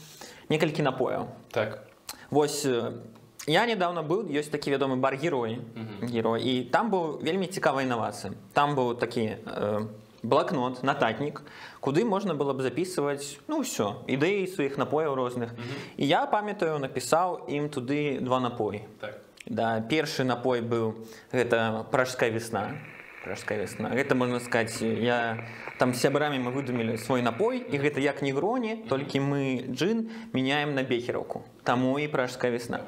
некалькі напояў Так. Вось э, я недавно быў ёсць такі вядомы бар герой герой і там быў вельмі цікавая інавацыя там быў такі э, блокнот нататнік куды можна было б записываць ну ўсё ідэі сваіх напояў розных і я памятаю напісаў ім туды два напоі Так. да першы напой быў гэта пражская весна пражская весна гэта можна сказаць я там з сябрамі мы выдумалі свой напой і гэта як негроні толькі мы джин меняем на бехераўку таму і пражская весна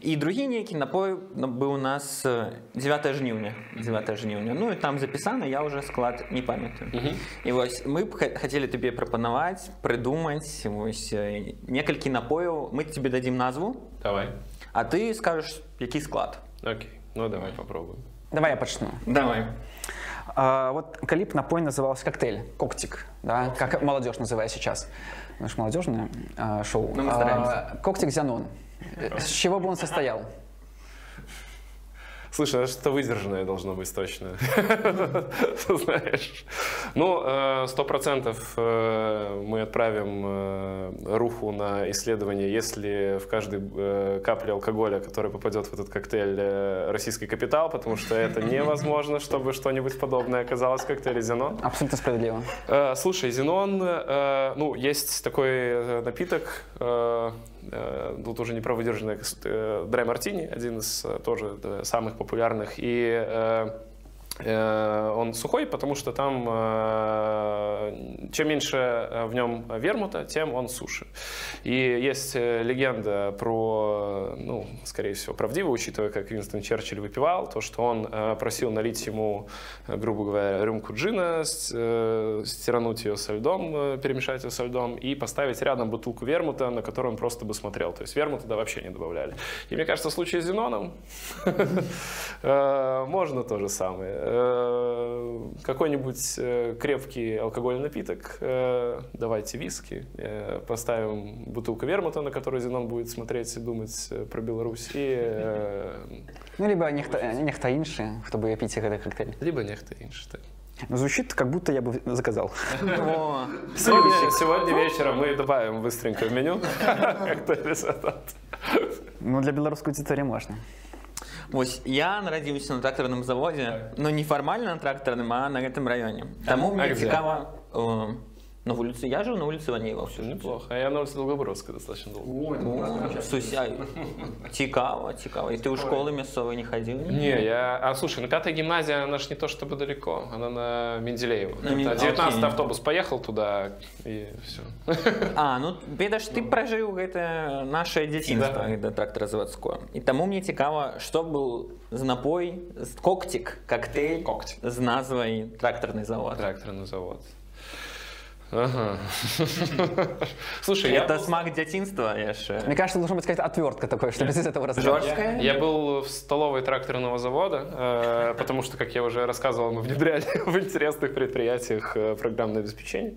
і другі нейкі напой ну, быў у нас э, 9 жніўня 9 жніўня ну і там запісана я уже склад не памятаю і вось мы б ха- хацелі табе прапанаваць прыдумаць вось э, некалькі напояў мы тебе дадзім назву Давай. а ты скажешь які склад Окей. Ну, давай попробуем. Давай я почну. давай А, вот клип напой назывался «Коктейль», «Коктик», да, как молодежь называет сейчас. Наше молодежное а, шоу. Ну, мы А, стараемся. «Коктик Зянон». с чего бы он состоял? Слушай, это что-то выдержанное должно быть точно. (laughs) Знаешь. Ну, э, сто процентов э, мы отправим э, Руху на исследование, если в каждой капле алкоголя, который попадет в этот коктейль, российский капитал, потому что это невозможно, чтобы что-нибудь подобное оказалось в коктейле Зенон. Абсолютно справедливо. Слушай, Зенон, ну, есть такой напиток, тут уже не про выдержанный, э, драй мартини, один из э, тоже э, самых популярных, и э, э, он сухой, потому что там э, чем меньше э, в нем вермута, тем он суше. И есть э, легенда про, э, ну, скорее всего, правдиво, учитывая, как Винстон Черчилль выпивал, то, что он э, просил налить ему, э, грубо говоря, рюмку джина, э, стирануть ее со льдом, э, перемешать ее со льдом и поставить рядом бутылку вермута, на которую он просто бы смотрел. То есть вермут туда вообще не добавляли. И мне кажется, в случае с Зеноном (laughs) э, можно то же самое. Э, Какой-нибудь э, крепкий алкогольный напиток, э, давайте виски, э, поставим бутылку вермута, на которую Зенон будет смотреть и думать э, про Беларусь, и э, Ну, либо нехта, нехта інший, хто би піць гэты коктейль. либо нехто інше. так. Ну, звучит, как будто я бы заказал. О, Сегодня, сегодня вечером мы добавим быстренько в меню (laughs) коктейль этот. Ну, для белорусской аудитории можно. Вось я нарадзіўся на трактарным заводзе но не фармальна на трактарным а на гэтым раёне Таму А мне где? цікава э, на вуліцы я жыў на вуліцы Ванеева ўсё жыццё. Неплохо. А я на улице Долгобродской достаточно долго. О, Суся, цікава цікава і ты ў школы мясцовай не хадзіў Не, я... А слушай, ну пятая гимназия, она ж не то чтобы далеко, она на Менделеева. На Мен- Это 19 окей. автобус поехал туда, и все. А ну ведаш ты пражыў гэта наше дзяцінства Да. да. трактаразаводское і таму мне цікава што быў з напой з коктик коктейль Коктик. з назвай трактарны завод Тракторный завод. Ага. (laughs) Слушай, я это был- смак дзяцінства яшчэ Мне кажется, должна быть какая-то отвертка такой, чтобы из этого разговора. жорсткая Я был в столовой тракторного завода, э, (laughs) потому что, как я уже рассказывал, мы внедряли (laughs) в интересных предприятиях э, программное обеспечение.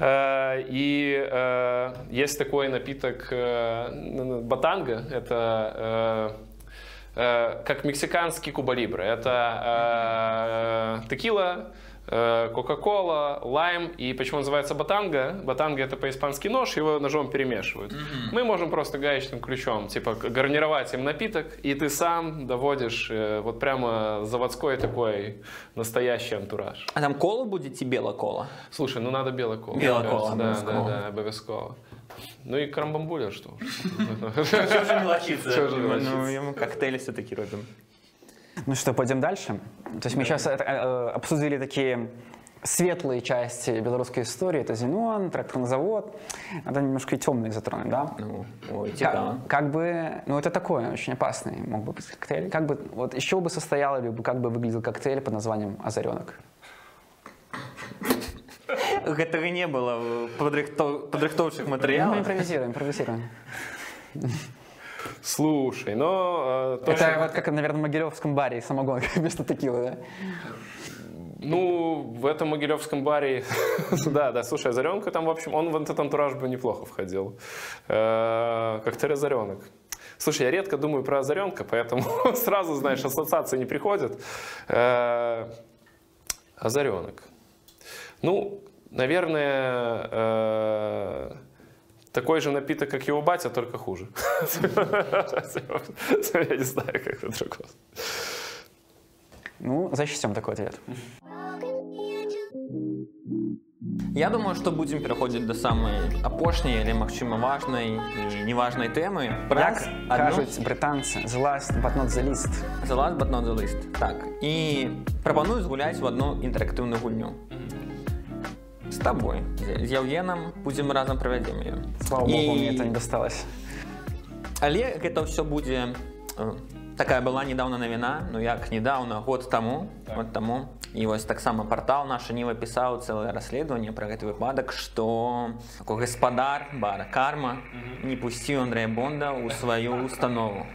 Э, И э, есть такой напиток э, батанга. Это э, э, как мексиканский куба-либре. Это э, текила, э, кока-кола, лайм. И почему называется батанга? Батанга это по-испански нож, его ножом перемешивают. Мы можем просто гаечным ключом, типа, гарнировать им напиток, и ты сам доводишь э, вот прямо заводской такой настоящий антураж. А там кола будзе ці бела кола Слушай, ну надо коло, кажется. Да, да, да, обовязково. Ну и карамбамбуля, что? Чё же мелочиться? Ну, ему коктейли все-таки робим. Ну что, пойдем дальше? То есть мы сейчас обсудили такие светлые части белорусской истории. Это Зенон, тракторный завод. Надо немножко и темные затронуть, да? Ну, ой, Как, цікаво. как бы, ну это такой очень опасный мог бы быть коктейль. Как бы, вот из чего бы состоял или бы- как бы выглядел коктейль под названием «Озаренок»? Гэтага не было в падрыхтоўчых Ну, матэрыялах. импровизируем, импровизируем. Слушай, но... э, то, Это что- вот как, наверное, в Могилевском баре самогон (laughs) вместо текилы, да? Ну, в этом могилевском баре, (laughs) да, да, слушай, Озаренка там, в общем, он в этот антураж бы неплохо входил. Э, Коктейль Озаренок. Слушай, я редко думаю про Озаренка, поэтому (laughs) сразу, знаешь, ассоциации не приходят. Э, Озаренок. Ну, наверное, э, такой же напиток, как его батя, только хуже. Я не знаю, как это другое. Ну, зачтем такой ответ. Я думаю, што будзем пераходзіць да самай апошняй, але магчыма важнай і неважнай тэмы. Як кажуць брытанцы, the last but not the least. Залаз but not the list. Так. І прапаную згуляць в одну інтэрактыўную гульню. З табой, з з Яўгенам будзем разам правядзем ее. Слава богу, мне это не досталось. Але гэта ўсё будзе э, такая была недавно навіна ну як недавно год таму вот таму і вось таксама портал наша ніва пісаў цэлае расследаванне пра гэты выпадак што такой гаспадар бара карма не пусціў Андрэя бонда ў сваю установу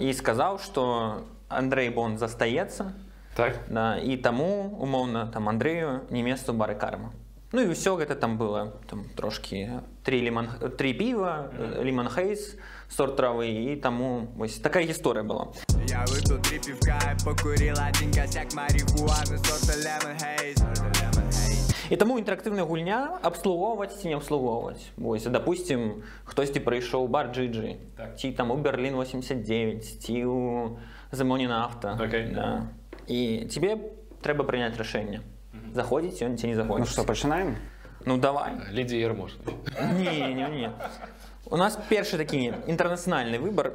і сказаў што Андрей бонд застаецца Так? да, і таму умоўна там Андрею не месца ў бары карма Ну і ўсё гэта там было там трошкі три лимон три піва лимон хейс сорт травы і таму вось такая гісторыя была Я выпил три пивка и покурил один косяк марихуаны сорта Lemon Haze Lemon Haze і таму інтэрактыўная гульня абслугоўваць ці не абслугоўваць вось допустим хтосьці прыйшоў у бар джиджи Так. ці там у берлін 89 ці у замоне нафта Окей. да. і тебе трэба прыняць рашэнне заходзіць ён ці не Ну заходзіць что, начинаем? ну давай Лидия Ермошина. Не, не, не. У нас першы такі інтэрнацыянальны выбар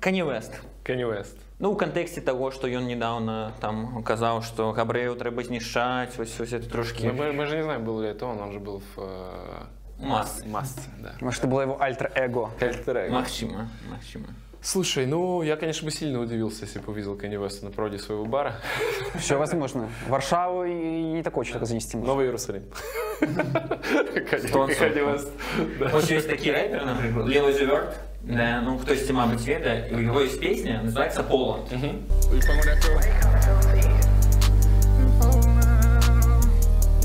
Кані Вест. Кенни Уэст. Ну, у кантэксце таго, што ён недавно там казаў, што габрэяў трэба знішчаць, вось, вось это Мы, трошкі мы- мы же не знаем, был ли это он, он же был в э, Масс. массе, да. Может, это было его альтер-эго? магчыма, магчыма. Слушай, ну, я, конечно, бы сильно удивился, если бы увидел Кенни Уэста на проводе своего бара. Все возможно. В Варшаву и не такой человек занести может. Новый Иерусалим. Что он Кенни Уэст. да. Ось ёсць такі рэпер, напрыклад, Лео Зюверт, да, ну, хтосьці, мабыць, ведае, і у яго ёсць песня, называется «Поланд».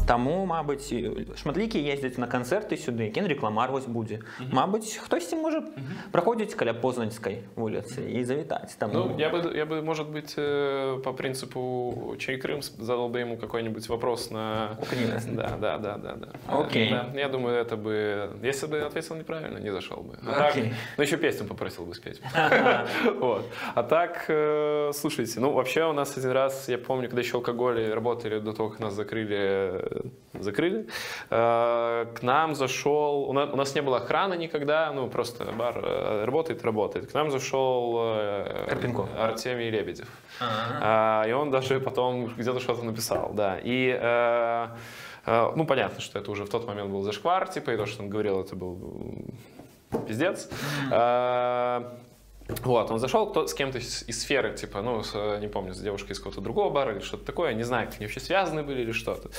Таму, мабыць, і шматлікі ездзяць на канцэрты сюды, Генрі Ламар вось будзе. Мабыць, хтосьці можа праходзіць каля Познаньскай вуліцы і завітаць. Таму... Ну, я бы, я бы, может быть, э, по принципу Чай Крым задал бы ему какой-нибудь вопрос на... У Kanye West. Да, да, да, да, да. Окей. Да, я думаю, это бы... Если бы ответил неправильно, не зашел бы. А так, Окей. ну, еще песню попросил бы спеть. (laughs) Вот. А так, э, слушайте, ну, вообще у нас один раз, я помню, когда еще алкоголь работали до того, как нас закрыли, э, закрыли, э, к нам зашел, у нас, у нас не было охраны никогда, ну, просто бар э, работает, работает. К нам зашел э, Карпенков. Артемий Лебедев. А, и он даже потом где-то что-то написал, да. И, ну, понятно, что это уже в тот момент был зашквар, типа, и то, что он говорил, это был пиздец. А, вот, он зашел кто, с кем-то из, из сферы, типа, ну, с, э, не помню, с девушкой из какого-то другого бара или что-то такое, не знаю, как они вообще связаны были или что-то.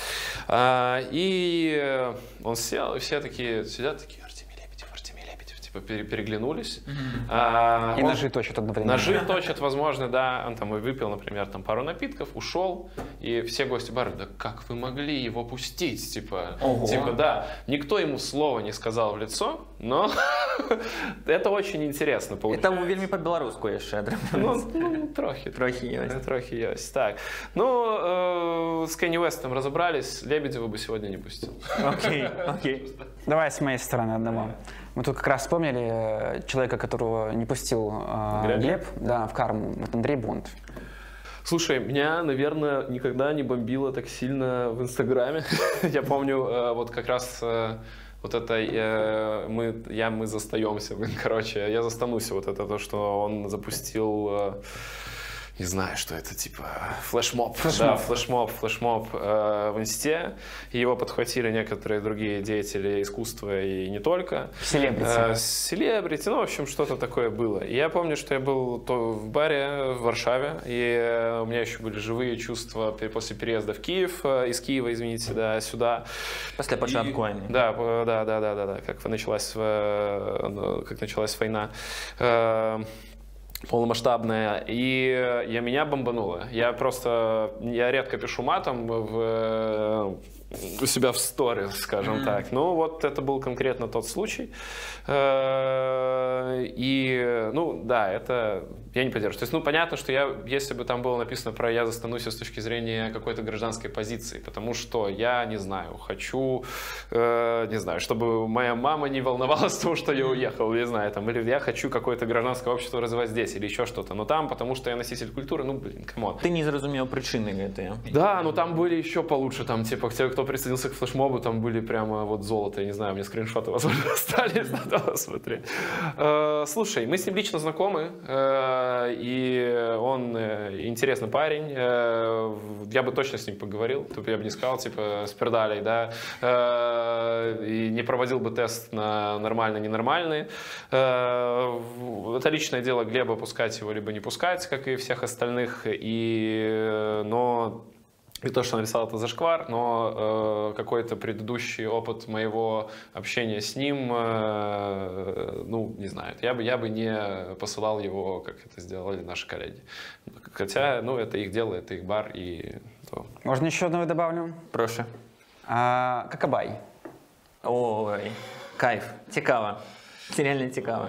А, и э, он сел, и все такие сидят, такие, Артемий Лебедев, Артемий Лебедев, типа, пере- переглянулись. А, И он- ножи точат одновременно. Ножи точат, возможно, да. Он там и выпил, например, там пару напитков, ушел, и все гости бара, да как вы могли его пустить, типа, Ого. типа, да. Никто ему слова не сказал в лицо, но (laughs) это очень интересно получилось. Это вельмі па-беларуску яшчэ Ну, ну, трохи. трохі ёсць. Трохи есть. Так. Ну, э, с Кенни Уэстом разобрались, Лебедева бы сегодня не пустил. Окей, (laughs) окей. Давай с моей стороны одного. Мы тут как раз вспомнили э, человека, которого не пустил э, Глеб? Глеб, да, в карму. Это Андрей Бонд. Слушай, меня, наверное, никогда не бомбило так сильно в Инстаграме. (laughs) Я помню, э, вот как раз э, вот это э, мы, я, мы застаемся, (laughs) короче, я застанусь вот это то, что он запустил э, не знаю, что это, типа флешмоб. Да, флешмоб, флешмоб э, в инсте. Его подхватили некоторые другие деятели искусства и не только. Селебрити. Э, селебрити, ну, в общем, что-то такое было. И я помню, что я был то в баре в Варшаве, и э, у меня еще были живые чувства после переезда в Киев, э, из Киева, извините, да, сюда. Після початку війни. Да, да, да, да, да, да, как началась, э, ну, как началась война. Э, полномасштабная, и я, меня бомбануло. Я просто, я редко пишу матом в, э, у себя в сторе, скажем так. Ну, вот это был конкретно тот случай. Э, И, ну, да, это я не поддерживаю. То есть, ну, понятно, что я, если бы там было написано про «я застанусь» с точки зрения какой-то гражданской позиции, потому что я, не знаю, хочу, э, не знаю, чтобы моя мама не волновалась (laughs) того, что я уехал, не знаю, там, или я хочу какое-то гражданское общество развивать здесь, или еще что-то. Но там, потому что я носитель культуры, ну, блин, come on. Ты не зразумеў прычыны гэтыя. Да, но там были еще получше, там, типа, те, кто присоединился к флешмобу, там были прямо вот золото, я не знаю, мне скриншоты, возможно, (laughs) остались, (laughs) надо посмотреть. Э, Слушай, мы с ним лично знакомы, э, и он э, интересный парень, э, я бы точно с ним поговорил, тут я бы не сказал, типа, с пердалей, да, э, и не проводил бы тест на нормально-ненормальный. Э, Это личное дело Глеба, пускать его либо не пускать, как и всех остальных, и, э, но и то, что написал это зашквар, но э, какой-то предыдущий опыт моего общения с ним, э, ну, не знаю, я бы, я бы не посылал его, как это сделали наши коллеги. Хотя, ну, это их дело, это их бар, и то. Можно еще одного добавлю? Прошу. А, Какабай. Ой, кайф. Цікаво. Це реально цікаво.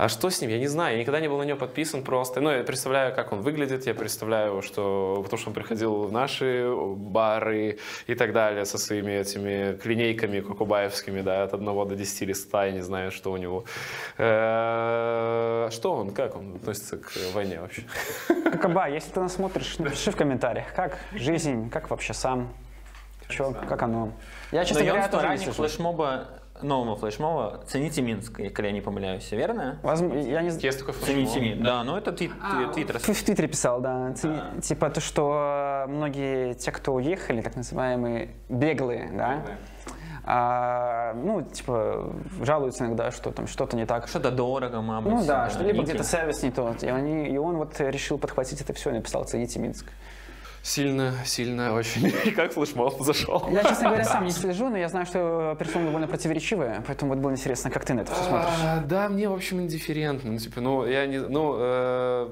А что с ним? Я не знаю. Я никогда не был на него подписан просто. Ну, я представляю, как он выглядит. Я представляю, что... Потому что он приходил в наши бары и так далее со своими этими клинейками кукубаевскими, да, от 1 до 10 или 100, я не знаю, что у него. Э, Что он? Как он относится к войне вообще? Какабай, если ты нас смотришь, напиши в комментариях, как жизнь, как вообще сам, Чё, как оно. Я, честно говоря, Знайомство тоже не ранніх слышал. флешмоба, нового флешмоба, цените Минск, если я не помиляюсь, верно? Возм- Я не знаю. Есть такой Цените флешмоб? Минск. Да, ну это твит- А, твиттер. В в Твиттере писал, да. Цени- Типа то, что э, многие те, кто уехали, так называемые беглые, да, а, ну, типа, жалуются иногда, что там что-то не так. Что-то дорого, мабуть. Ну да, что либо где-то сервис не тот. И, они, и он вот решил подхватить это все и написал «Цените Минск». Сильно, сильно очень. И (laughs) как флешмоб зашел. Я, честно говоря, сам не слежу, но я знаю, что персона довольно противоречивая, поэтому вот было интересно, как ты на это все смотришь. А, да, мне, в общем, индифферентно. Ну, типа, ну, я не... Ну, э,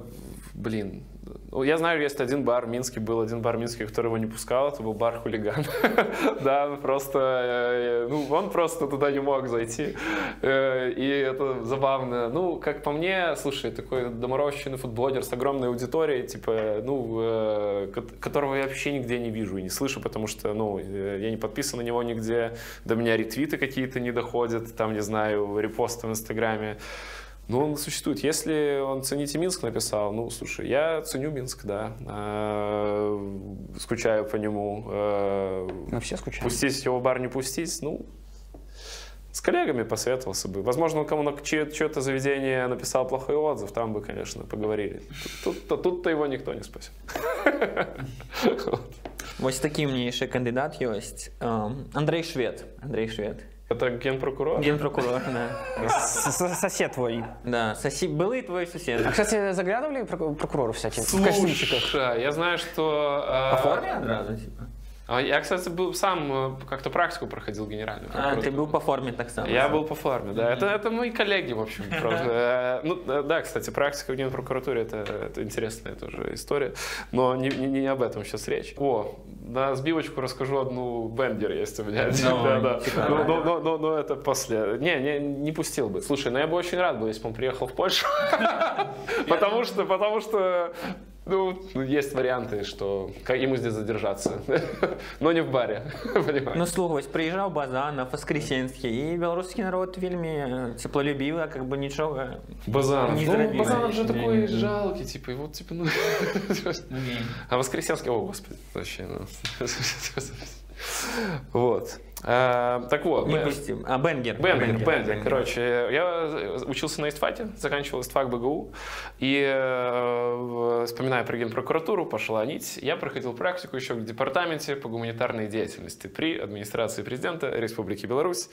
блин. Ну, Я знаю, есть один бар в Минске, был один бар в Минске, его не пускал, это был бар «Хулиган». (laughs) Да, просто, э, ну, он просто туда не мог зайти, Э, и это забавно. Ну, как по мне, слушай, такой доморощенный футблогер с огромной аудиторией, типа, ну, э, ко- которого я вообще нигде не вижу и не слышу, потому что, ну, я не подписан на него нигде, до меня ретвиты какие-то не доходят, там, не знаю, репосты в Инстаграме. Ну, он существует. Если он «Цените Минск» написал, ну, слушай, я ценю Минск, да. Э, Скучаю по нему. Э, Мы все скучаем. Пустить его в бар, не пустить, ну, с коллегами посоветовался бы. Возможно, он кому на чье- чье-то заведение написал плохой отзыв, там бы, конечно, поговорили. Тут- Тут-то тут его никто не спасет. Ось такий у мене ще кандидат є. Ем, Андрей Швед. Андрей Швед. Это генпрокурор? Генпрокурор, да. Сосед твой. Да, соси... Былый твой сосед. А, кстати, заглядывали прокурору всякие в костюмчиках? Слушай, я знаю, что... э, По форме одразу, типа? А Я, кстати, был сам э, как-то практику проходил генеральную. А, ты был по форме так само. Я был по форме, да. Это, это мои коллеги, в общем. (laughs) просто. Э, Ну, да, кстати, практика в Генпрокуратуре это, это интересная тоже история. Но не, не, не об этом сейчас речь. О, на сбивочку расскажу одну бендер есть у меня. Давай, Да, да. цікаво. Ну, но, но, но, но это после. Не, не, не пустил бы. Слушай, ну я бы очень рад был, если бы он приехал в Польшу. (laughs) Потому что, потому что ну, ну, есть варианты, что как ему здесь задержаться. (laughs) Но не в баре, (laughs) понимаешь? Ну слухай, ось приїжджав Базанов, Воскресенський, і білоруський народ вельми е, теплолюбивий, а как бы нічого. Базанов. Не ну, зробили. Базанов же Не, такой не, не. жалкий, типа, и вот, типа, ну... (laughs) А Воскресенский, о, господи, вообще, ну... Вот. Э, так вот. Не пустим. А, Бенгер. Бенгер, Бенгер, короче. Я учился на ИСТФАКе, заканчивал ИСТФАК БГУ. И э, вспоминая про генпрокуратуру, пошла нить. Я проходил практику еще в департаменте по гуманитарной деятельности при администрации президента Республики Беларусь.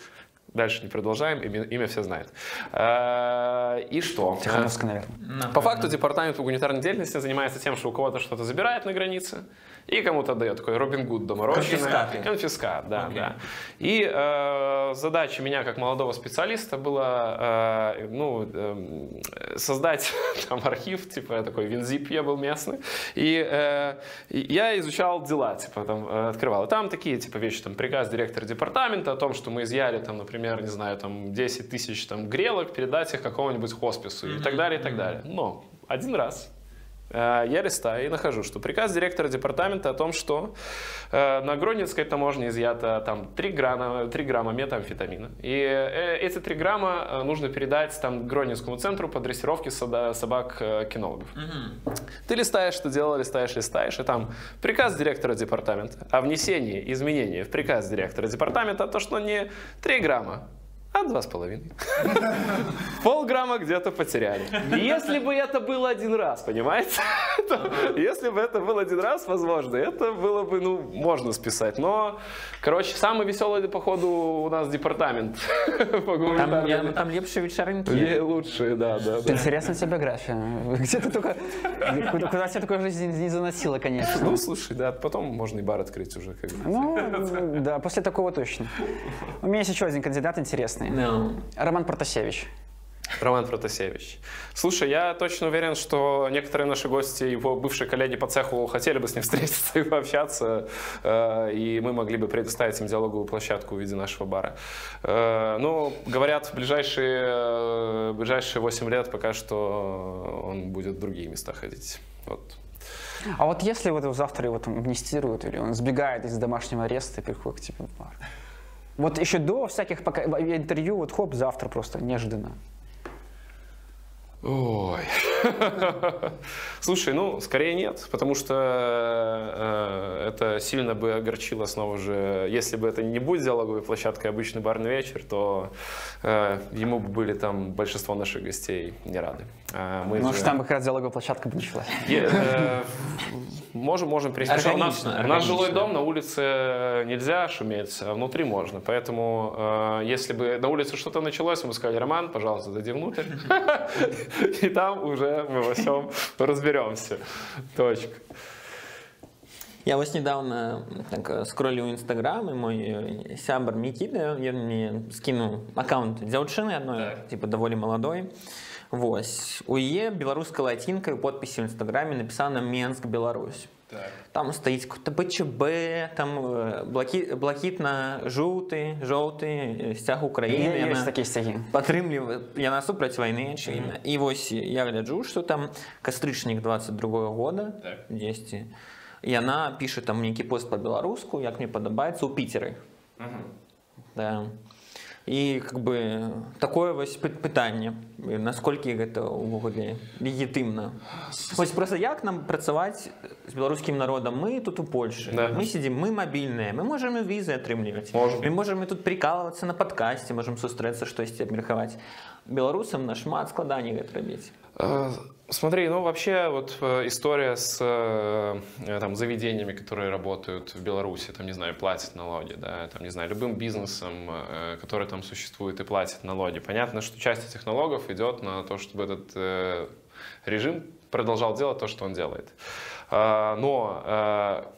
Дальше не продолжаем, имя, имя все знают. Э, И что? Тихановская, наверное. По факту департамент по гуманитарной деятельности занимается тем, что у кого-то что-то забирает на границе и кому-то отдает такой Робин Гуд доморощенный. Конфискаты. Конфискат, да, Окей. да. И э, задача меня как молодого специалиста была э, ну, эм, создать (laughs) там архив, типа такой Винзип, я был местный. И, э, я изучал дела, типа там э, открывал. И там такие типа вещи, там приказ директора департамента о том, что мы изъяли там, например, не знаю, там 10 тысяч там грелок, передать их какому-нибудь хоспису и так далее, и так далее. Но один раз Э, я листаю и нахожу, что приказ директора департамента о том, что э, на Гронинской таможне изъято там 3 грамма, 3 грамма метамфетамина. И э, эти 3 грамма э, нужно передать там Гронинскому центру по дрессировке собак-кинологов. Ты листаешь, что делал, листаешь, листаешь, и там приказ директора департамента о внесении изменений в приказ директора департамента, то, что не 3 грамма, а два с половиной. (laughs) Полграмма где-то потеряли. Если бы это было один раз, понимаете? (laughs) Если бы это был один раз, возможно, это было бы, ну, можно списать. Но, короче, самый веселый, походу, у нас департамент (laughs) Там, я, там лепшие вечеринки. Лучшие, да, да. да. Интересная тебе биография. Где ты только... Куда, куда тебя такая жизнь не заносила, конечно. Ну, слушай, да, потом можно и бар открыть уже. Как. Ну, да, после такого точно. У меня есть еще один кандидат интересный. Ну, Роман Протасевич. Роман Протасевич. Слушай, я точно уверен, что некоторые наши гости, его бывшие коллеги по цеху, хотели бы с ним (laughs) встретиться и пообщаться, э, и мы могли бы предоставить им диалоговую площадку в виде нашего бара. Э, Ну, говорят, в ближайшие, э, в ближайшие 8 лет пока что он будет в другие места ходить. Вот. А вот если вот завтра его там амнистируют, или он сбегает из домашнего ареста и приходит к тебе в бар. Вот еще до всяких пока, интервью, вот хоп, завтра просто неожиданно. Ой. (laughs) Слушай, ну, скорее нет, потому что э, это сильно бы огорчило снова же, если бы это не будет диалоговой площадкой, обычный барный вечер, то э, ему бы были там большинство наших гостей не рады. А мы Может, же- там бы как раз диалоговая площадка бы началась. Э, Можем, можем перейти. У нас, у нас жилой дом, на улице нельзя шуметь, а внутри можно. Поэтому, э, если бы на улице что-то началось, мы бы сказали, Роман, пожалуйста, зайди внутрь. (laughs) (laughs) И там уже мы во всем разберемся. Точка. Я вось недавно так э, скролліў нстаграм і мой э, сябар Мікіда ён мне скінуў аккаунт дзяўчыны адной Так. типа даволі маладой Вось у е беларускай лацінкай у подпісе ў нстаграме напісана Менск Беларусь там стаіць какой-то БЧБ там э, блакі блакітна-жоўты жоўты э, сцяг Украіны Є, є яна- такі сцягі. падтрымлівае яна супраць вайны очевидно і вось я гляджу что там кастрычнік 22 года Так. дзесьці яна піша там нейкі пост по-беларуску як мне падабаецца ў піцеры да І как бы такое вось пы- пытанне І насколькі гэта ўвогуле легітымна вось просто як нам працаваць з беларускім народам? Мы тут у Польше Да. мы сидзім мы мабільныя мы можем і візы атрымліваць. Мы можем і тут прикалывацца на падкасці можем сустрэцца штосьці абмеркаваць беларусам нашмат складаней гэта рабіць. Э, Смотри, ну вообще вот э, история с э, э, там, заведениями, которые работают в Беларуси, там, не знаю, платят налоги, да, там, не знаю, любым бизнесом, который там существует и платит налоги. Понятно, что часть этих налогов идет на то, чтобы этот режим продолжал делать то, что он делает. А, Но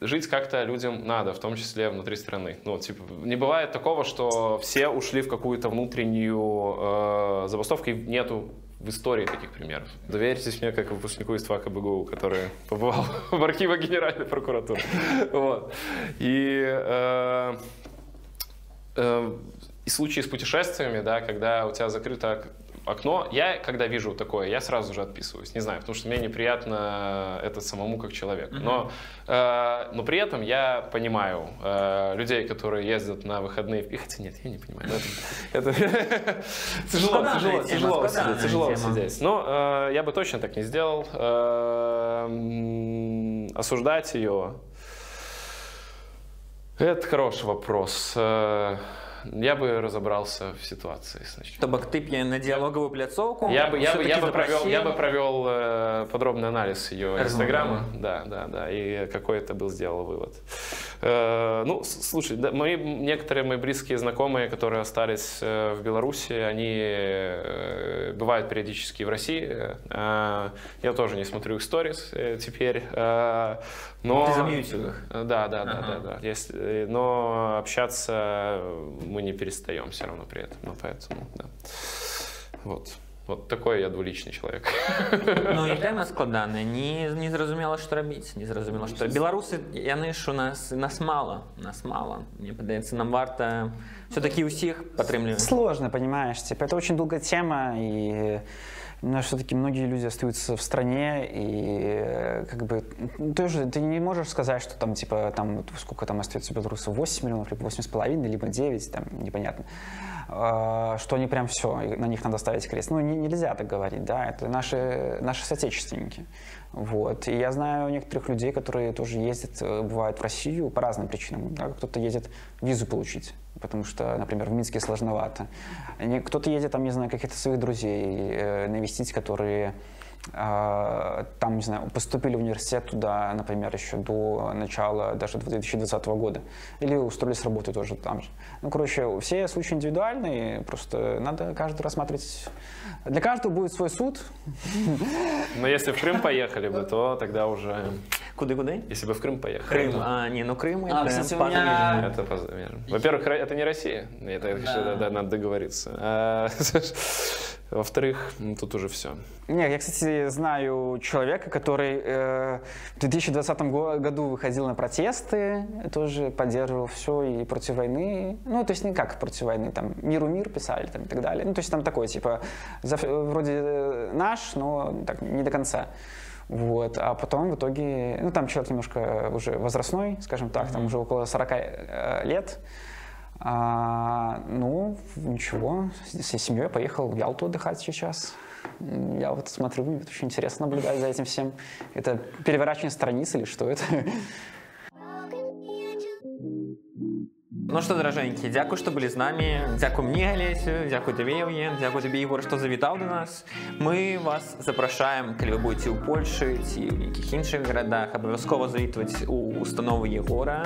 жить как-то людям надо, в том числе внутри страны. Ну, типа, не бывает такого, что все ушли в какую-то внутреннюю забастовку, и нету в истории таких примеров. Доверьтесь мне, как выпускнику из ФАКа БГУ, который побывал (laughs) в архивах Генеральной прокуратуры. Вот. И э, э, случаи с путешествиями, да, когда у тебя закрыто окно, я, когда вижу такое, я сразу же отписываюсь. Не знаю, потому что мне неприятно это самому как человеку. Но, э, но при этом я понимаю э, людей, которые ездят на выходные. И хотя нет, я не понимаю. Это, (laughs) тяжело, тяжело, тяжело тяжело сидеть. Но э, я бы точно так не сделал. Э, осуждать ее Это хороший вопрос. Я бы разобрался в ситуации сначала. То бок ты б на діалогавую пляцоўку Я бы, я бы, я бы провел, я бы провел э, подробный анализ ее инстаграма, да, да, да, и какой это был сделал вывод. Э, ну, слушай, да, мои некоторые мои близкие знакомые, которые остались э, в Беларуси, они э, бывают периодически в России. Э, я тоже не смотрю их сторис э, теперь, э, но Ты замьютил их? Да, да, да, Ага. да, да. Есть, но общаться мы не перестаем все равно при этом, ну поэтому, да. Вот. Вот такой я двуличный человек. Ну і тэма складаная не, не зразумела што рабіць не зразумела што беларусы яны ж у нас нас мала нас мала мне падаецца нам варта все-таки ўсіх падтрымліваць Сложно, понимаешь, типа это очень долгая тема, и ну, все-таки многие люди остаются в стране, и э, как бы тоже ты не можешь сказать, что там типа там сколько там остается белорусов, 8 миллионов, либо 8,5, либо 9, там непонятно, А, что они прям все, на них надо ставить крест. Ну, не- нельзя так говорить, да, это наши, наши соотечественники. Вот. И я знаю некоторых людей, которые тоже ездят, э, бывают в Россию по разным причинам. Да? Кто-то едет визу получить, потому что, например, в Минске сложновато. Кто-то едет, там, не знаю, каких-то своих друзей э, навестить, которые а, там, не знаю, поступили в университет туда, например, еще до начала даже 2020 года. Или устроились работать тоже там же. Ну, короче, все случаи индивидуальные, просто надо каждый рассматривать. Для каждого будет свой суд. Но если в Крым поехали бы, то тогда уже... куды Если бы в Крым поехали. Крым а не ну Крым А, это кстати, поза меня-. Это межами. Во-первых, это не Россия. Это, конечно, да, надо договориться. А, (laughs) Во-вторых, ну, тут уже все. Нет, я, кстати, знаю человека, который э, в 2020 го- году выходил на протесты, тоже поддерживал все и против войны. Ну, то есть не как против войны, там «Миру мир» писали там, и так далее. Ну, то есть там такой, типа, за- вроде э, наш, но так, не до конца. Вот. А потом в итоге, ну, там человек немножко уже возрастной, скажем так, там уже около 40 э, лет. А, ну, ничего, с семьей поехал в Ялту отдыхать сейчас. Я вот смотрю, мне очень интересно наблюдать за этим всем. Это переворачивание страниц или что это? Ну што даражэнькі дзякуй што былі з намі дзякуй мне алесю дзякуй табе Евген дзякуй табе Ігор што завітаў да нас мы вас запрашаем калі вы будете ў Польшы ці ў нейкіх іншых гарадах абавязкова завітваць у установы Егора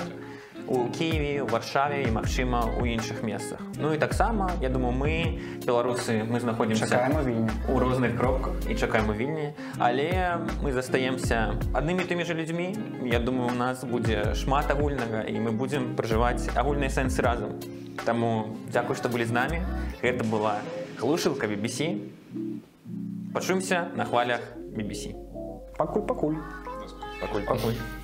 у Киеве у варшаве і магчыма у іншых месцах Ну і таксама я думаю мы беларусы мы знаходзімся Чакаем у Вільні. у розных кропках і чакаем у вільні але мы застаемся аднымі тымі же людзьмі Я думаю у нас будзе шмат агульнага і мы будзем пражываць агульныя сэнсы разам Таму дзякуй што былі з намі гэта была глушылка BBC пачуемся на хвалях BBC Пакуль-пакуль. Пакуль. пакуль